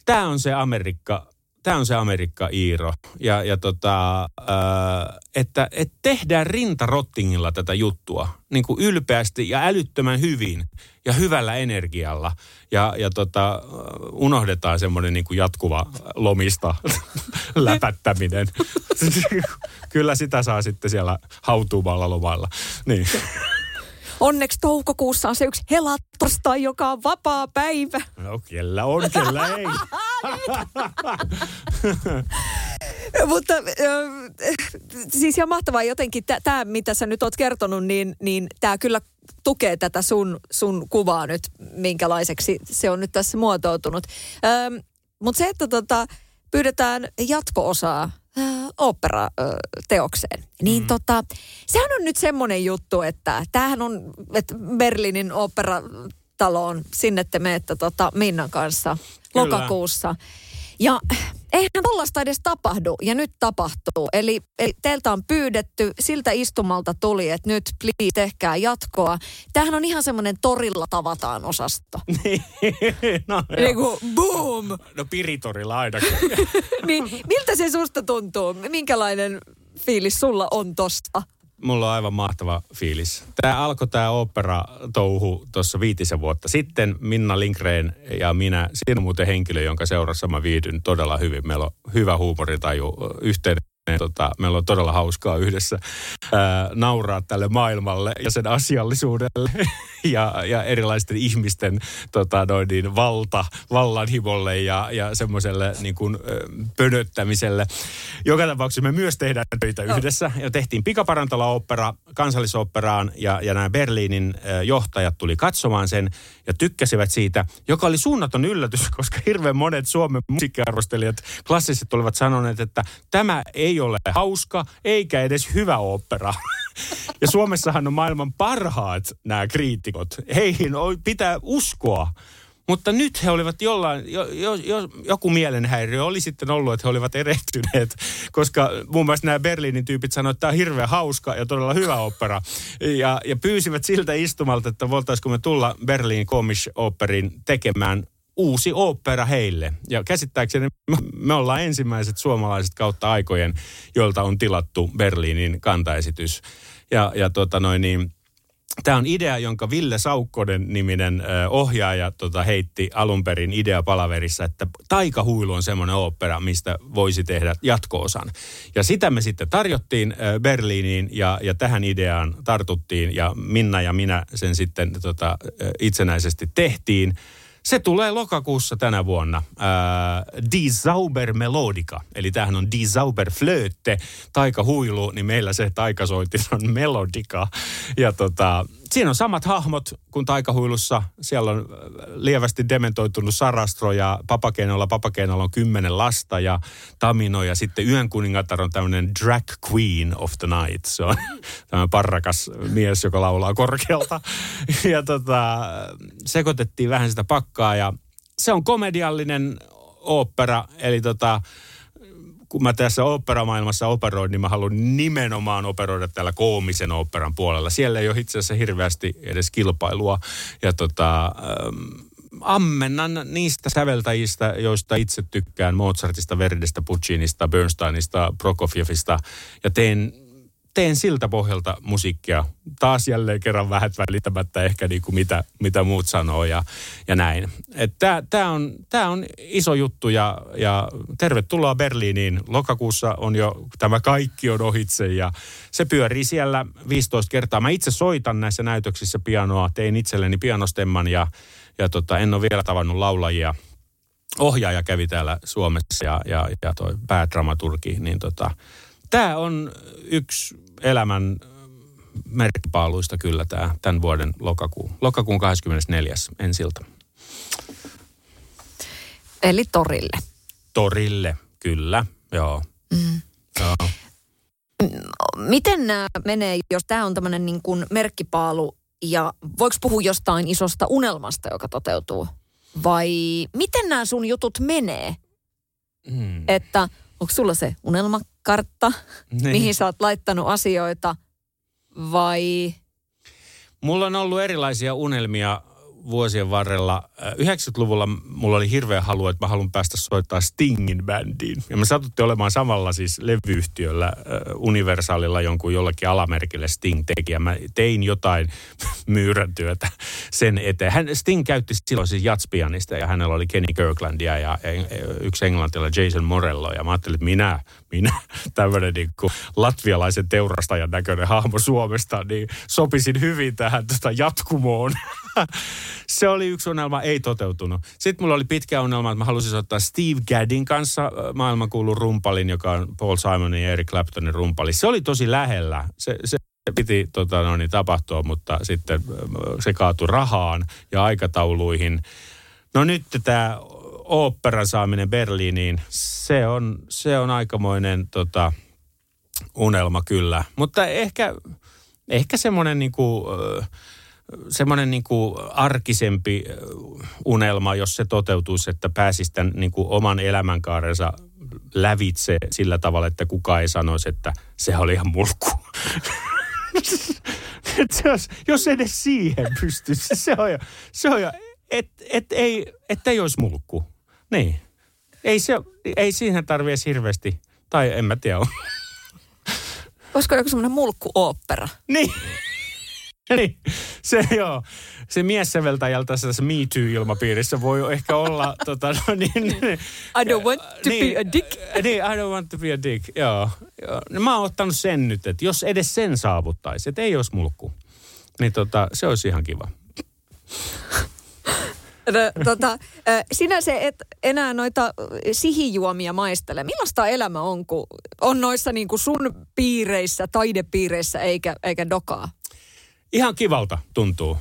tämä on se Amerikka, tämä on se Amerikka-Iiro. Ja, ja tota, äh, että, että tehdään rintarottingilla tätä juttua niin kuin ylpeästi ja älyttömän hyvin ja hyvällä energialla. Ja, ja tota, unohdetaan semmoinen niin kuin jatkuva lomista *laughs* läpättäminen. *laughs* Kyllä sitä saa sitten siellä hautuumalla lomalla. Niin. Onneksi toukokuussa on se yksi helatorstai, joka on vapaa päivä. No, kellä on, kellä ei. *laughs* Mutta siis ihan mahtavaa jotenkin, tämä mitä sä nyt oot kertonut, niin, niin tämä kyllä tukee tätä sun, sun kuvaa nyt, minkälaiseksi se on nyt tässä muotoutunut. Mutta se, että tota, pyydetään jatko-osaa opera-teokseen. Niin mm. tota, sehän on nyt semmoinen juttu, että tämähän on, että Berliinin operataloon sinne te menette tota Minnan kanssa Kyllä. lokakuussa. Ja eihän tollasta edes tapahdu, ja nyt tapahtuu. Eli, eli teiltä on pyydetty, siltä istumalta tuli, että nyt please tehkää jatkoa. Tämähän on ihan semmoinen torilla tavataan osasto. *laughs* no, niin kuin boom! No Piritorilla ainakin. *laughs* niin, miltä se susta tuntuu? Minkälainen fiilis sulla on tosta? Mulla on aivan mahtava fiilis. Tämä alkoi tämä opera-touhu tuossa viitisen vuotta sitten. Minna Lindgren ja minä, siinä on muuten henkilö, jonka seurassa mä viihdyn todella hyvin. Meillä on hyvä huumorintaju, yhteinen tota, meillä on todella hauskaa yhdessä ää, nauraa tälle maailmalle ja sen asiallisuudelle *laughs* ja, ja erilaisten ihmisten tota, noin, niin, valta, vallanhimolle ja, ja semmoiselle niin kuin, pönöttämiselle. Joka tapauksessa me myös tehdään töitä yhdessä ja tehtiin Pikaparantola-opera kansallisoperaan ja, ja nämä Berliinin johtajat tuli katsomaan sen ja tykkäsivät siitä, joka oli suunnaton yllätys, *laughs* koska hirveän monet Suomen musiikkiarvostelijat klassiset olivat sanoneet, että tämä ei ole hauska eikä edes hyvä opera. Ja Suomessahan on maailman parhaat nämä kriitikot. Heihin pitää uskoa. Mutta nyt he olivat jollain, jo, jo, jo, joku mielenhäiriö oli sitten ollut, että he olivat erehtyneet, koska muun muassa nämä Berliinin tyypit sanoivat, että tämä on hirveän hauska ja todella hyvä opera. Ja, ja pyysivät siltä istumalta, että voitaisiko me tulla Berliin Komisch tekemään uusi opera heille. Ja käsittääkseni me ollaan ensimmäiset suomalaiset kautta aikojen, joilta on tilattu Berliinin kantaesitys. Ja, ja tota noin niin, Tämä on idea, jonka Ville Saukkonen niminen ohjaaja tota, heitti alun perin ideapalaverissa, että Taikahuilu on semmoinen opera, mistä voisi tehdä jatkoosan. Ja sitä me sitten tarjottiin Berliiniin ja, ja tähän ideaan tartuttiin ja Minna ja minä sen sitten tota, itsenäisesti tehtiin. Se tulee lokakuussa tänä vuonna. Äh, Die Zauber Melodica. Eli tämähän on Die Zauber Flöte, taikahuilu, niin meillä se taikasoitin on Melodica. Ja tota, siinä on samat hahmot kuin taikahuilussa. Siellä on äh, lievästi dementoitunut Sarastro ja Papakeinolla. Papakeinolla on kymmenen lasta ja Tamino ja sitten Yön kuningatar on tämmöinen drag queen of the night. Se on *laughs* tämmöinen parrakas mies, joka laulaa korkealta. *laughs* Ja tota, sekoitettiin vähän sitä pakkaa ja se on komediallinen opera, eli tota, kun mä tässä operamaailmassa operoin, niin mä haluan nimenomaan operoida tällä koomisen operan puolella. Siellä ei ole itse asiassa hirveästi edes kilpailua. Ja tota, ähm, ammennan niistä säveltäjistä, joista itse tykkään, Mozartista, Verdestä, Puccinista, Bernsteinista, Prokofievista, ja teen teen siltä pohjalta musiikkia. Taas jälleen kerran vähän välittämättä ehkä niin kuin mitä, mitä muut sanoo ja, ja näin. Tämä on, tää on iso juttu ja, ja tervetuloa Berliiniin. Lokakuussa on jo, tämä kaikki on ohitse ja se pyörii siellä 15 kertaa. Mä itse soitan näissä näytöksissä pianoa, tein itselleni pianostemman ja, ja tota, en ole vielä tavannut laulajia ohjaaja kävi täällä Suomessa ja, ja, ja toi päädramaturgi, niin tota, tämä on yksi elämän merkkipaaluista kyllä tämä, tämän vuoden lokakuu. Lokakuun 24. ensilta. Eli torille. Torille, kyllä, joo. Mm. joo. Miten nämä menee, jos tämä on tämmöinen niin kuin merkkipaalu ja voiko puhua jostain isosta unelmasta, joka toteutuu? Vai miten nämä sun jutut menee? Mm. Että onko sulla se unelmakartta, niin. mihin sä oot laittanut asioita vai... Mulla on ollut erilaisia unelmia vuosien varrella. 90-luvulla mulla oli hirveä halu, että mä haluan päästä soittaa Stingin bändiin. Ja mä satutti olemaan samalla siis levyyhtiöllä Universalilla jonkun jollakin alamerkille Sting teki. Ja mä tein jotain *laughs* myyräntyötä sen eteen. Hän, Sting käytti silloin siis jatspianista ja hänellä oli Kenny Kirklandia ja yksi englantilainen Jason Morello. Ja mä ajattelin, että minä, minä *laughs* tämmöinen niin kuin latvialaisen teurastajan näköinen hahmo Suomesta, niin sopisin hyvin tähän tota jatkumoon. *laughs* se oli yksi unelma, ei toteutunut. Sitten mulla oli pitkä unelma, että mä halusin ottaa Steve Gaddin kanssa maailmankuulun rumpalin, joka on Paul Simonin ja Eric Claptonin rumpali. Se oli tosi lähellä. Se, se piti tota, no niin, tapahtua, mutta sitten se kaatui rahaan ja aikatauluihin. No nyt tämä oopperan saaminen Berliiniin, se on, se on aikamoinen tota, unelma kyllä. Mutta ehkä, ehkä semmoinen niinku, äh, semmoinen niin kuin arkisempi unelma, jos se toteutuisi, että pääsisi tämän niin kuin oman elämänkaarensa lävitse sillä tavalla, että kukaan ei sanoisi, että se oli ihan mulkku. *laughs* jos, jos edes siihen pystyisi, se on jo, se on jo et, et, ei, et ei olisi mulkku. Niin. Ei, se, ei siihen tarvitse hirveästi, tai en mä tiedä. Olisiko joku semmoinen mulkku-ooppera? Niin. *laughs* niin, se joo. Se miessäveltäjältä tässä Me Too-ilmapiirissä voi ehkä olla, *laughs* tota, no, niin, I don't want to niin, be a dick. Niin, I don't want to be a dick, joo. joo. No, mä oon ottanut sen nyt, että jos edes sen saavuttaisi, että ei olisi mulkku, niin tota, se olisi ihan kiva. *laughs* No, tota, sinä se et enää noita sihijuomia maistele. Millaista elämä on, kun on noissa niin kuin sun piireissä, taidepiireissä, eikä, eikä dokaa? Ihan kivalta tuntuu,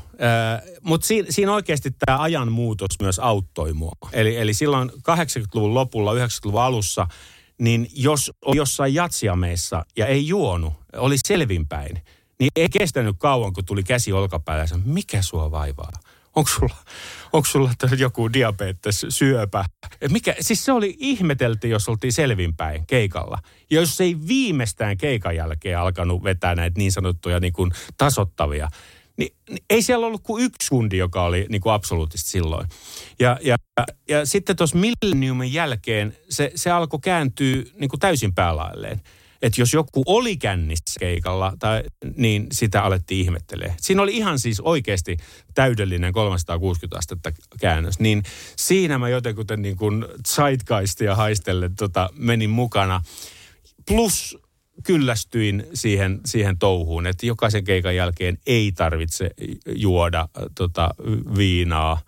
mutta siinä, siinä oikeasti tämä ajan muutos myös auttoi mua. Eli, eli silloin 80-luvun lopulla, 90-luvun alussa, niin jos oli jossain jatsiameissa ja ei juonut, oli selvinpäin, niin ei kestänyt kauan, kun tuli käsi olkapäällä ja sanoi, mikä sua vaivaa? Onko sulla, onko sulla joku diabetes, syöpä? Mikä, siis se oli, ihmeteltiin, jos oltiin selvinpäin keikalla. Ja jos ei viimeistään keikan jälkeen alkanut vetää näitä niin sanottuja niin kuin tasottavia, niin, niin ei siellä ollut kuin yksi kundi, joka oli niin kuin absoluuttisesti silloin. Ja, ja, ja sitten tuossa millenniumin jälkeen se, se alkoi kääntyä niin kuin täysin päälailleen että jos joku oli kännissä keikalla, tai, niin sitä alettiin ihmettelee. Siinä oli ihan siis oikeasti täydellinen 360 astetta käännös. Niin siinä mä jotenkin niin kuin zeitgeistia haistellen tota, menin mukana. Plus kyllästyin siihen, siihen touhuun, että jokaisen keikan jälkeen ei tarvitse juoda tota, viinaa –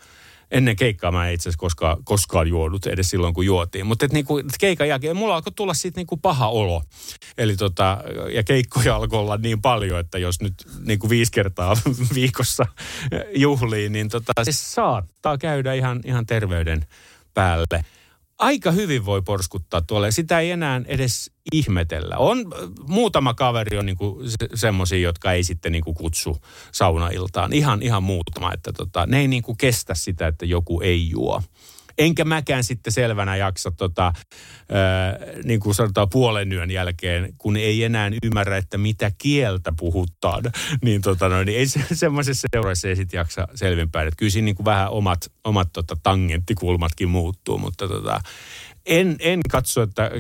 ennen keikkaa mä en itse asiassa koskaan, koskaan juonut edes silloin, kun juotiin. Mutta et niinku, et keikan jälkeen mulla alkoi tulla siitä niinku paha olo. Eli tota, ja keikkoja alkoi olla niin paljon, että jos nyt niinku viisi kertaa *laughs* viikossa juhliin, niin tota, se saattaa käydä ihan, ihan terveyden päälle aika hyvin voi porskuttaa tuolle. Sitä ei enää edes ihmetellä. On, muutama kaveri on niinku se, semmoisia, jotka ei sitten niinku kutsu saunailtaan. Ihan, ihan muutama, että tota, ne ei niinku kestä sitä, että joku ei juo. Enkä mäkään sitten selvänä jaksa, tota, ää, niin kuin sanotaan puolen yön jälkeen, kun ei enää ymmärrä, että mitä kieltä puhutaan, *laughs* niin, tota, no, niin ei se, semmoisessa seurassa ei sitten jaksa selvinpäin. Että kyllä siinä niin kuin vähän omat, omat tota, tangenttikulmatkin muuttuu, mutta tota, en, en katso, että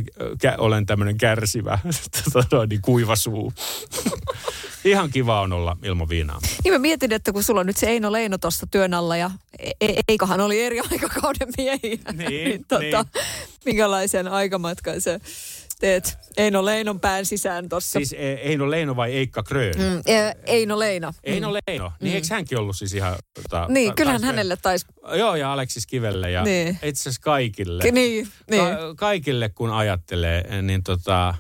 kä, olen tämmöinen kärsivä, *laughs* tota, niin kuiva suu. *laughs* Ihan kiva on olla ilman viinaa. Niin mä mietin, että kun sulla on nyt se Eino Leino tuossa työn alla ja e- e- eikohan oli eri *laughs* aikakauden miehiä. Niin, niin, tota, niin. Minkälaisen aikamatkan se teet Eino Leinon pään sisään tuossa? Siis e- Eino Leino vai Eikka Krön? Mm, e- Eino Leino. Eino Leino. Niin Mm. eikö hänkin ollut siis ihan... Tota, Niin, ta- kyllähän taisi- hänelle taisi... Joo, ja Aleksis Kivelle ja Niin. itse asiassa kaikille. Niin, niin. Ka- kaikille kun ajattelee, niin tota,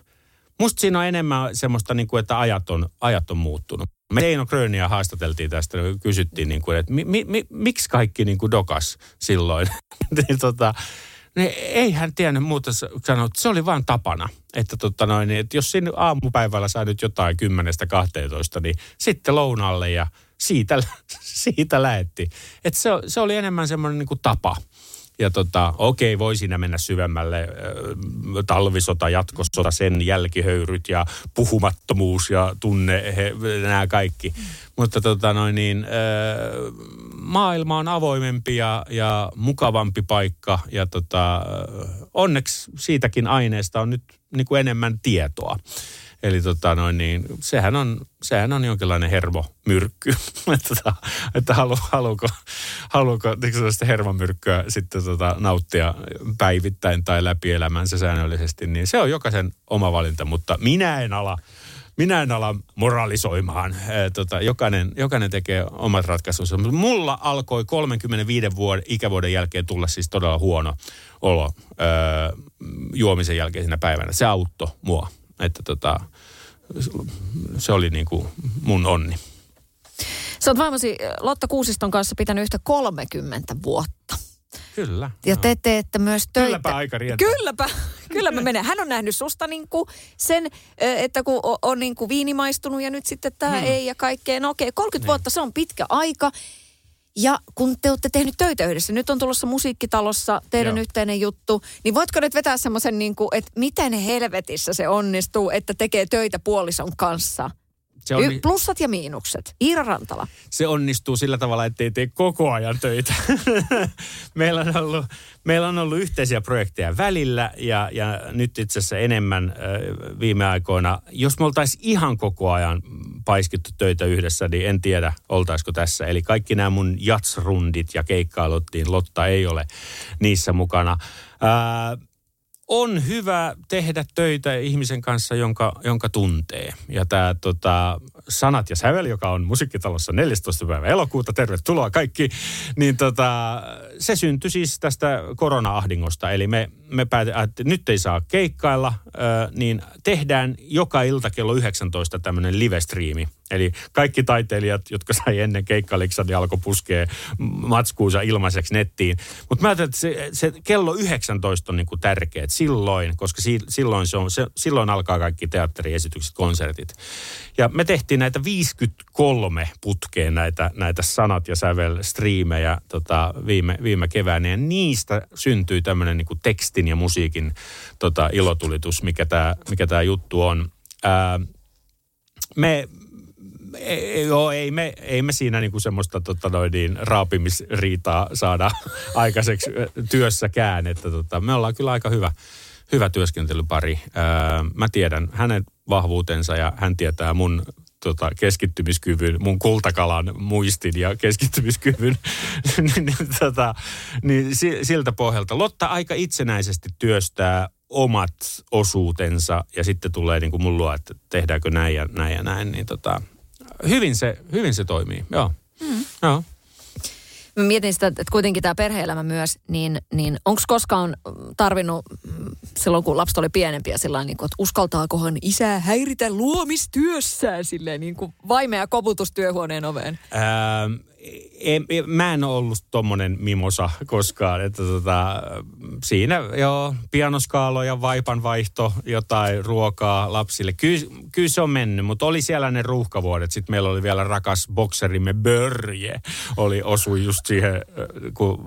musta siinä on enemmän semmoista, niin kuin, että ajat on, ajat on muuttunut. Me Eino Kröniä haastateltiin tästä, kysyttiin, niin kuin, että mi, mi, mi, miksi kaikki niin kuin dokas silloin. *laughs* niin, tota, niin ei hän tiennyt muuta sanoa, että se oli vain tapana. Että, tota noin, niin, että jos siinä aamupäivällä saa nyt jotain 10-12, niin sitten lounalle ja siitä, *laughs* siitä lähetti. Että se, se oli enemmän semmoinen niin kuin tapa. Ja tota, okei, voi siinä mennä syvemmälle. Talvisota, jatkosota, sen jälkihöyryt ja puhumattomuus ja tunne, he, nämä kaikki. Mutta tota noin niin, maailma on avoimempi ja, ja mukavampi paikka. Ja tota, onneksi siitäkin aineesta on nyt niin kuin enemmän tietoa. Eli tota noin niin, sehän on, sehän on jonkinlainen hermomyrkky, *laughs* että, tota, että halu, haluuko, haluuko sellaista hermomyrkkyä sitten tota, nauttia päivittäin tai läpi elämänsä säännöllisesti, niin se on jokaisen oma valinta, mutta minä en ala, minä en ala moralisoimaan. Ee, tota, jokainen, jokainen tekee omat ratkaisunsa. Mutta Mulla alkoi 35 vuoden, ikävuoden jälkeen tulla siis todella huono olo öö, juomisen jälkeisenä päivänä. Se auttoi mua. Että tota, se oli niin kuin mun onni. Sä oot vaimosi Lotta Kuusiston kanssa pitänyt yhtä 30 vuotta. Kyllä. Ja te teette myös töitä. Kylläpä aika rientää. Kylläpä, *laughs* kyllä mä menen. Hän on nähnyt susta niinku sen, ö, että kun on niinku viini maistunut ja nyt sitten tämä hmm. ei ja kaikkea. No okei, 30 Niin. vuotta se on pitkä aika. Ja kun te olette tehnyt töitä yhdessä, nyt on tulossa musiikkitalossa teidän Joo. yhteinen juttu, niin voitko nyt vetää semmoisen, niin kuin, että miten helvetissä se onnistuu, että tekee töitä puolison kanssa? Se, on, Y- plussat ja miinukset. Iira Rantala. se onnistuu sillä tavalla, ettei tee koko ajan töitä. *laughs* meillä, on ollut, meillä on ollut yhteisiä projekteja välillä ja, ja nyt itse asiassa enemmän äh, viime aikoina. Jos me oltaisiin ihan koko ajan paiskittu töitä yhdessä, niin en tiedä, oltaisiko tässä. Eli kaikki nämä mun jatsrundit ja keikkailut, niin Lotta ei ole niissä mukana. Ää, on hyvä tehdä töitä ihmisen kanssa, jonka, jonka tuntee. Ja tämä tota, Sanat ja sävel, joka on musiikkitalossa 14. päivä elokuuta, tervetuloa kaikki, niin tota, se syntyi siis tästä korona-ahdingosta. Eli me, me päätetään, että nyt ei saa keikkailla, äh, niin tehdään joka ilta kello 19 tämmöinen live-striimi. Eli kaikki taiteilijat, jotka sai ennen keikkaliksa, niin alkoi puskea matskuunsa ilmaiseksi nettiin. Mutta mä ajattelin, että se, se kello 19 on niinku tärkeä, silloin, koska si, silloin, se on, se, silloin alkaa kaikki teatteriesitykset, konsertit. Ja me tehtiin näitä 53 putkeen näitä, näitä sanat ja sävel striimejä tota, viime, viime keväänä. Ja niistä syntyi tämmöinen niinku tekstin ja musiikin tota, ilotulitus, mikä tämä mikä tää juttu on. Ää, me, ei, joo, ei me, ei me siinä niinku semmoista tota noin, niin, raapimisriitaa saada *laughs* aikaiseksi työssäkään. Että tota, me ollaan kyllä aika hyvä, hyvä työskentelypari. Öö, mä tiedän hänen vahvuutensa ja hän tietää mun tota, keskittymiskyvyn, mun kultakalan muistin ja keskittymiskyvyn. *laughs* niin, tota, niin si- siltä pohjalta Lotta aika itsenäisesti työstää omat osuutensa ja sitten tulee niin kuin mun luo, että tehdäänkö näin ja näin ja näin. Niin tota, hyvin, se, hyvin se toimii, joo. Mm. joo. Mä mietin sitä, että kuitenkin tämä perhe-elämä myös, niin, niin onko koskaan tarvinnut mm, silloin, kun lapset oli pienempiä, sillä niin kuin, että uskaltaakohan isää häiritä luomistyössään silleen niin kuin vaimea koputus työhuoneen oveen? Ää, en, mä en ole ollut tommonen mimosa koskaan, että tota, siinä joo, pianoskaaloja, vaipanvaihto, jotain ruokaa lapsille. Kyllä, kyllä se on mennyt, mutta oli siellä ne ruuhkavuodet. Sitten meillä oli vielä rakas bokserimme Börje, oli osu just siihen, kun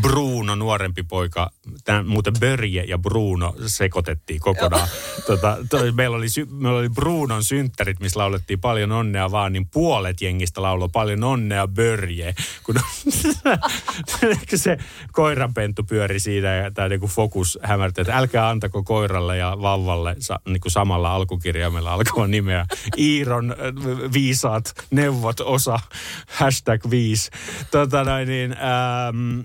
Bruno, nuorempi poika, tämän, muuten Börje ja Bruno sekoitettiin kokonaan. tota, toi, meillä, oli, meillä oli Brunon synttärit, missä laulettiin paljon onnea vaan, niin puolet jengistä lauloi paljon onnea Börje, *laughs* kun se koiranpentu pyöri siinä ja tämä niinku fokus hämärti, että älkää antako koiralle ja vauvalle sa, niinku samalla alkukirjaimella alkava nimeä. Iiron äh, viisaat neuvot osa, hashtag viisi. Tota noin niin, ähm,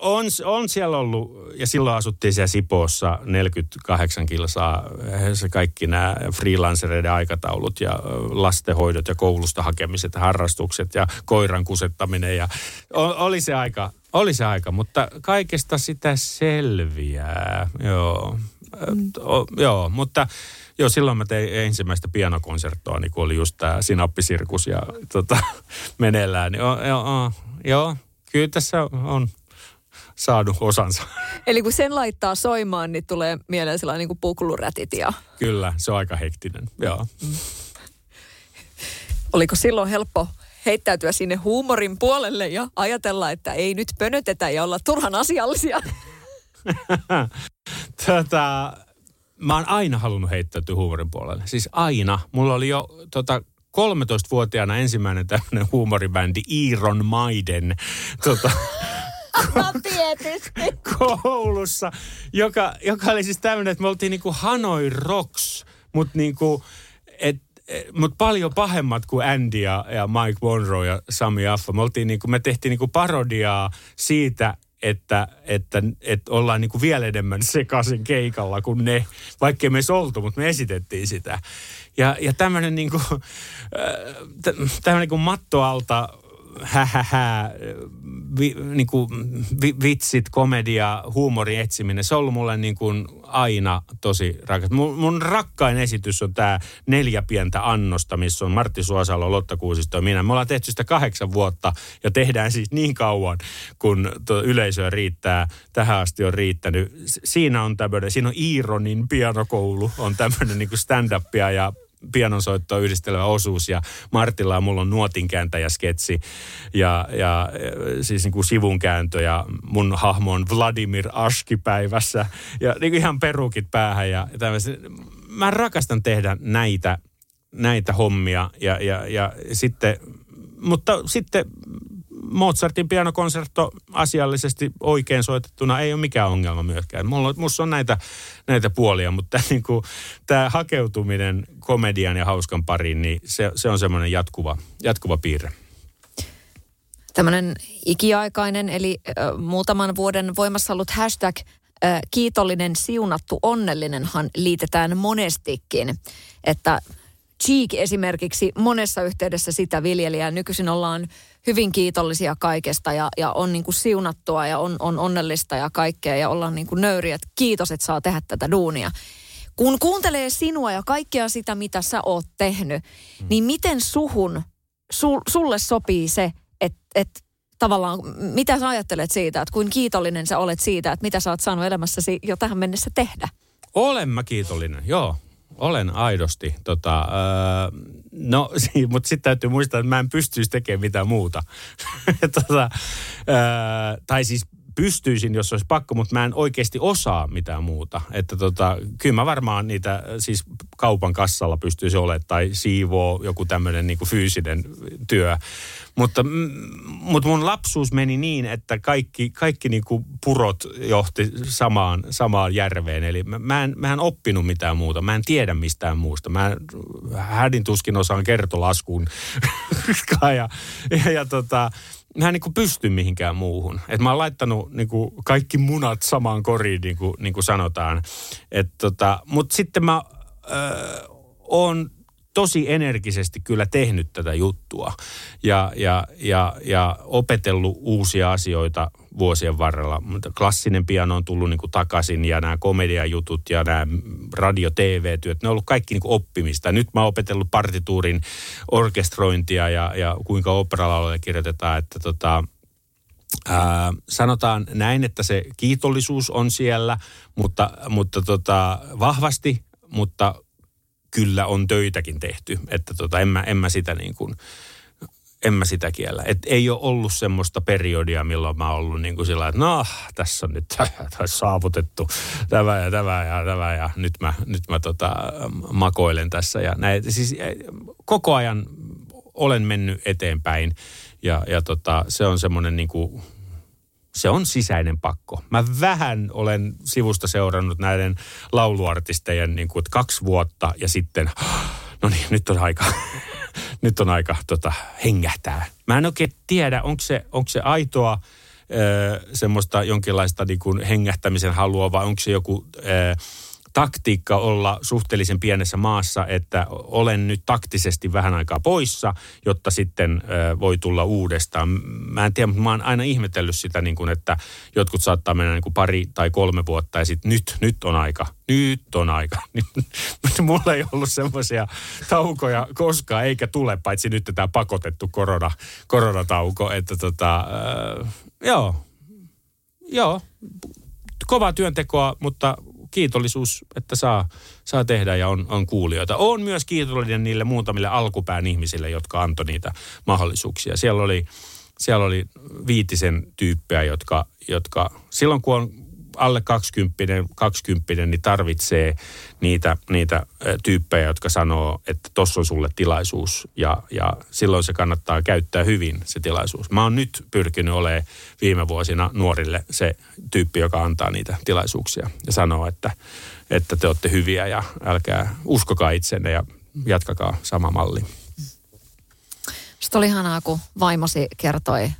on, on siellä ollut, ja silloin asuttiin siellä Sipoossa 48 kilsaa, se kaikki nämä freelancereiden aikataulut ja lastenhoidot ja koulusta hakemiset harrastukset ja koiran kusettaminen ja oli se aika, oli se aika, mutta kaikesta sitä selviää, joo. Mm. O, joo, mutta Joo, silloin mä tein ensimmäistä pianokonserttoa, niin kun oli just tämä sinappisirkus ja tota, *laughs* meneillään. Niin, joo, joo, joo, kyllä tässä on saanut osansa. Eli kun sen laittaa soimaan, niin tulee mieleen sellainen niin kuin puklurätit ja... Kyllä, se on aika hektinen, joo. Mm. Oliko silloin helppo heittäytyä sinne huumorin puolelle ja ajatella, että ei nyt pönötetä ja olla turhan asiallisia? *laughs* Tätä, mä oon aina halunnut heittäytyä huumorin puolelle. Siis aina. Mulla oli jo tota, 13-vuotiaana ensimmäinen tämmöinen huumoribändi Iron Maiden. Tota, *laughs* No tietysti. koulussa, joka, joka oli siis tämmöinen, että me oltiin niinku Hanoi Rocks, mutta niinku, et, mut paljon pahemmat kuin Andy ja, ja Mike Monroe ja Sami Affa. Me, niinku, me tehtiin niinku parodiaa siitä, että, että, että ollaan niinku vielä enemmän sekaisin keikalla kuin ne, vaikkei me edes oltu, mutta me esitettiin sitä. Ja, ja tämmöinen niinku, tämmöinen niinku matto alta hähähä, vi, niin kuin, vi, vitsit, komedia, huumorin etsiminen, se on ollut mulle niin kuin aina tosi rakas. Mun, mun rakkain esitys on tämä neljä pientä annosta, missä on Martti Suosalo, Lotta Kuusisto ja minä. Me ollaan tehty sitä kahdeksan vuotta ja tehdään siis niin kauan, kun yleisöä riittää. Tähän asti on riittänyt. Siinä on tämmöinen, siinä on Iironin pianokoulu, on tämmöinen niin stand-upia ja pianonsoittoa yhdistelevä osuus ja Martilla mulla on nuotinkääntäjäsketsi ja, ja siis niin kuin sivunkääntö ja mun hahmo on Vladimir Aski päivässä ja niin kuin ihan perukit päähän ja tämmöisen. Mä rakastan tehdä näitä näitä hommia ja, ja, ja sitten, mutta sitten Mozartin pianokonsertto asiallisesti oikein soitettuna ei ole mikään ongelma myöskään. Mulla, musta on näitä, näitä puolia, mutta niin tämä hakeutuminen komedian ja hauskan pariin, niin se, se on semmoinen jatkuva, jatkuva piirre. Tämmöinen ikiaikainen, eli äh, muutaman vuoden voimassa ollut hashtag äh, kiitollinen, siunattu, onnellinenhan liitetään monestikin. Että Cheek esimerkiksi monessa yhteydessä sitä viljelijää. Nykyisin ollaan hyvin kiitollisia kaikesta ja, ja on niin kuin siunattua ja on, on onnellista ja kaikkea ja ollaan niin kuin nöyriä, että kiitos, että saa tehdä tätä duunia. Kun kuuntelee sinua ja kaikkea sitä, mitä sä oot tehnyt, mm. niin miten suhun, su, sulle sopii se, että et tavallaan, mitä sä ajattelet siitä, että kuin kiitollinen sä olet siitä, että mitä sä oot saanut elämässäsi jo tähän mennessä tehdä? Olen mä kiitollinen, joo. Olen aidosti. Tota, öö, no, *laughs* mutta sitten täytyy muistaa, että mä en pystyisi tekemään mitään muuta. *laughs* tota, öö, tai siis pystyisin, jos olisi pakko, mutta mä en oikeasti osaa mitään muuta. Että tota, kyllä mä varmaan niitä siis kaupan kassalla pystyisi olemaan tai siivoo joku tämmöinen niin fyysinen työ. Mutta, mutta mun lapsuus meni niin, että kaikki, kaikki niin kuin purot johti samaan, samaan järveen. Eli mä, mä, en, mä en oppinut mitään muuta. Mä en tiedä mistään muusta. Mä hädin tuskin osaan kertolaskuun. *laughs* ja, ja, ja tota, mä en niin pysty mihinkään muuhun. Et mä oon laittanut niin kuin kaikki munat samaan koriin, niin kuin, niin kuin sanotaan. tota, Mutta sitten mä öö, oon tosi energisesti kyllä tehnyt tätä juttua ja, ja, ja, ja opetellut uusia asioita vuosien varrella. Mutta klassinen piano on tullut niin kuin takaisin ja nämä komediajutut ja nämä radio-tv-työt, ne on ollut kaikki niin kuin oppimista. Nyt mä oon opetellut partituurin orkestrointia ja, ja kuinka operalauluja kirjoitetaan, että tota, Ää, sanotaan näin, että se kiitollisuus on siellä, mutta, mutta tota, vahvasti, mutta kyllä on töitäkin tehty. Että tota, en, mä, en mä sitä niin kuin, en mä sitä kiellä. Et ei ole ollut semmoista periodia, milloin mä oon ollut niin kuin sillä että no, tässä on nyt *laughs* saavutettu tämä ja tämä ja tämä ja nyt mä, nyt mä tota, makoilen tässä. Ja näin. Siis e, koko ajan olen mennyt eteenpäin ja, ja tota, se on semmoinen niin kuin, se on sisäinen pakko. Mä vähän olen sivusta seurannut näiden lauluartistejen niin kuin, kaksi vuotta ja sitten, *gasps* no niin, nyt on aika, *laughs* *laughs* nyt on aika tota, hengähtää. Mä en oikein tiedä, onko se, onko se aitoa ö, semmoista jonkinlaista niin kuin hengähtämisen halua vai onko se joku... Ö, taktiikka olla suhteellisen pienessä maassa, että olen nyt taktisesti vähän aikaa poissa, jotta sitten voi tulla uudestaan. Mä en tiedä, mutta mä oon aina ihmetellyt sitä, niin kuin, että jotkut saattaa mennä niin kuin pari tai kolme vuotta ja sitten nyt, nyt on aika, nyt on aika. *laughs* Mulla ei ollut semmoisia taukoja koskaan, eikä tule, paitsi nyt tämä pakotettu korona, koronatauko, että tota, äh, joo, joo, kovaa työntekoa, mutta kiitollisuus, että saa, saa tehdä ja on, on kuulijoita. Olen myös kiitollinen niille muutamille alkupään ihmisille, jotka antoi niitä mahdollisuuksia. Siellä oli, siellä oli viitisen tyyppejä, jotka, jotka silloin kun on alle 20, 20 niin tarvitsee niitä, niitä tyyppejä, jotka sanoo, että tuossa on sulle tilaisuus ja, ja silloin se kannattaa käyttää hyvin se tilaisuus. Mä oon nyt pyrkinyt olemaan viime vuosina nuorille se tyyppi, joka antaa niitä tilaisuuksia ja sanoo, että, että te olette hyviä ja älkää uskokaa itsenne ja jatkakaa sama malli. Sitten oli ihanaa, kun vaimosi kertoi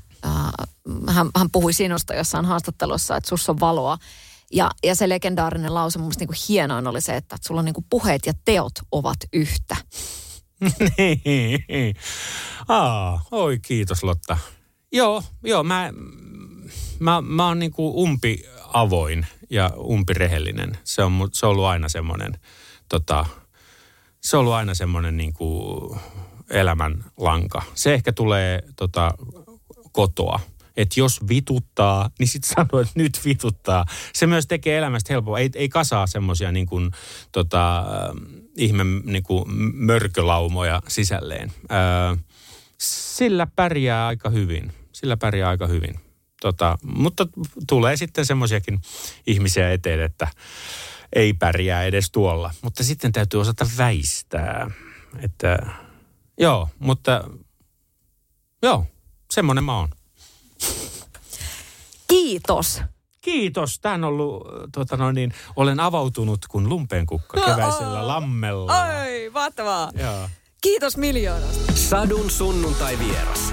hän, hän puhui sinusta jossain haastattelussa, että sussa on valoa. Ja, ja se legendaarinen lause mun mielestä niin hienoin oli se, että sulla niin kuin puheet ja teot ovat yhtä. *laughs* niin. Aa, oi kiitos Lotta. Joo, joo, mä, mä, mä oon niin kuin umpi avoin ja umpirehellinen. Se on, se on ollut aina semmoinen, tota, se on ollut aina semmoinen niin kuin elämän lanka. Se ehkä tulee tota, kotoa. Että jos vituttaa, niin sitten sanoo, että nyt vituttaa. Se myös tekee elämästä helppoa. Ei, ei kasaa semmoisia niin kuin, tota, äh, ihme niin kuin mörkölaumoja sisälleen. Äh, sillä pärjää aika hyvin. Sillä pärjää aika hyvin. Tota, mutta tulee sitten semmoisiakin ihmisiä eteen, että ei pärjää edes tuolla. Mutta sitten täytyy osata väistää Että, joo, mutta joo, semmoinen mä oon. Kiitos. Kiitos. Tämä on ollut, tota noin, niin, olen avautunut kuin lumpeenkukka keväisellä lammella. Ai, mahtavaa. Joo. Kiitos miljoonasta. Sadun sunnuntai vieras.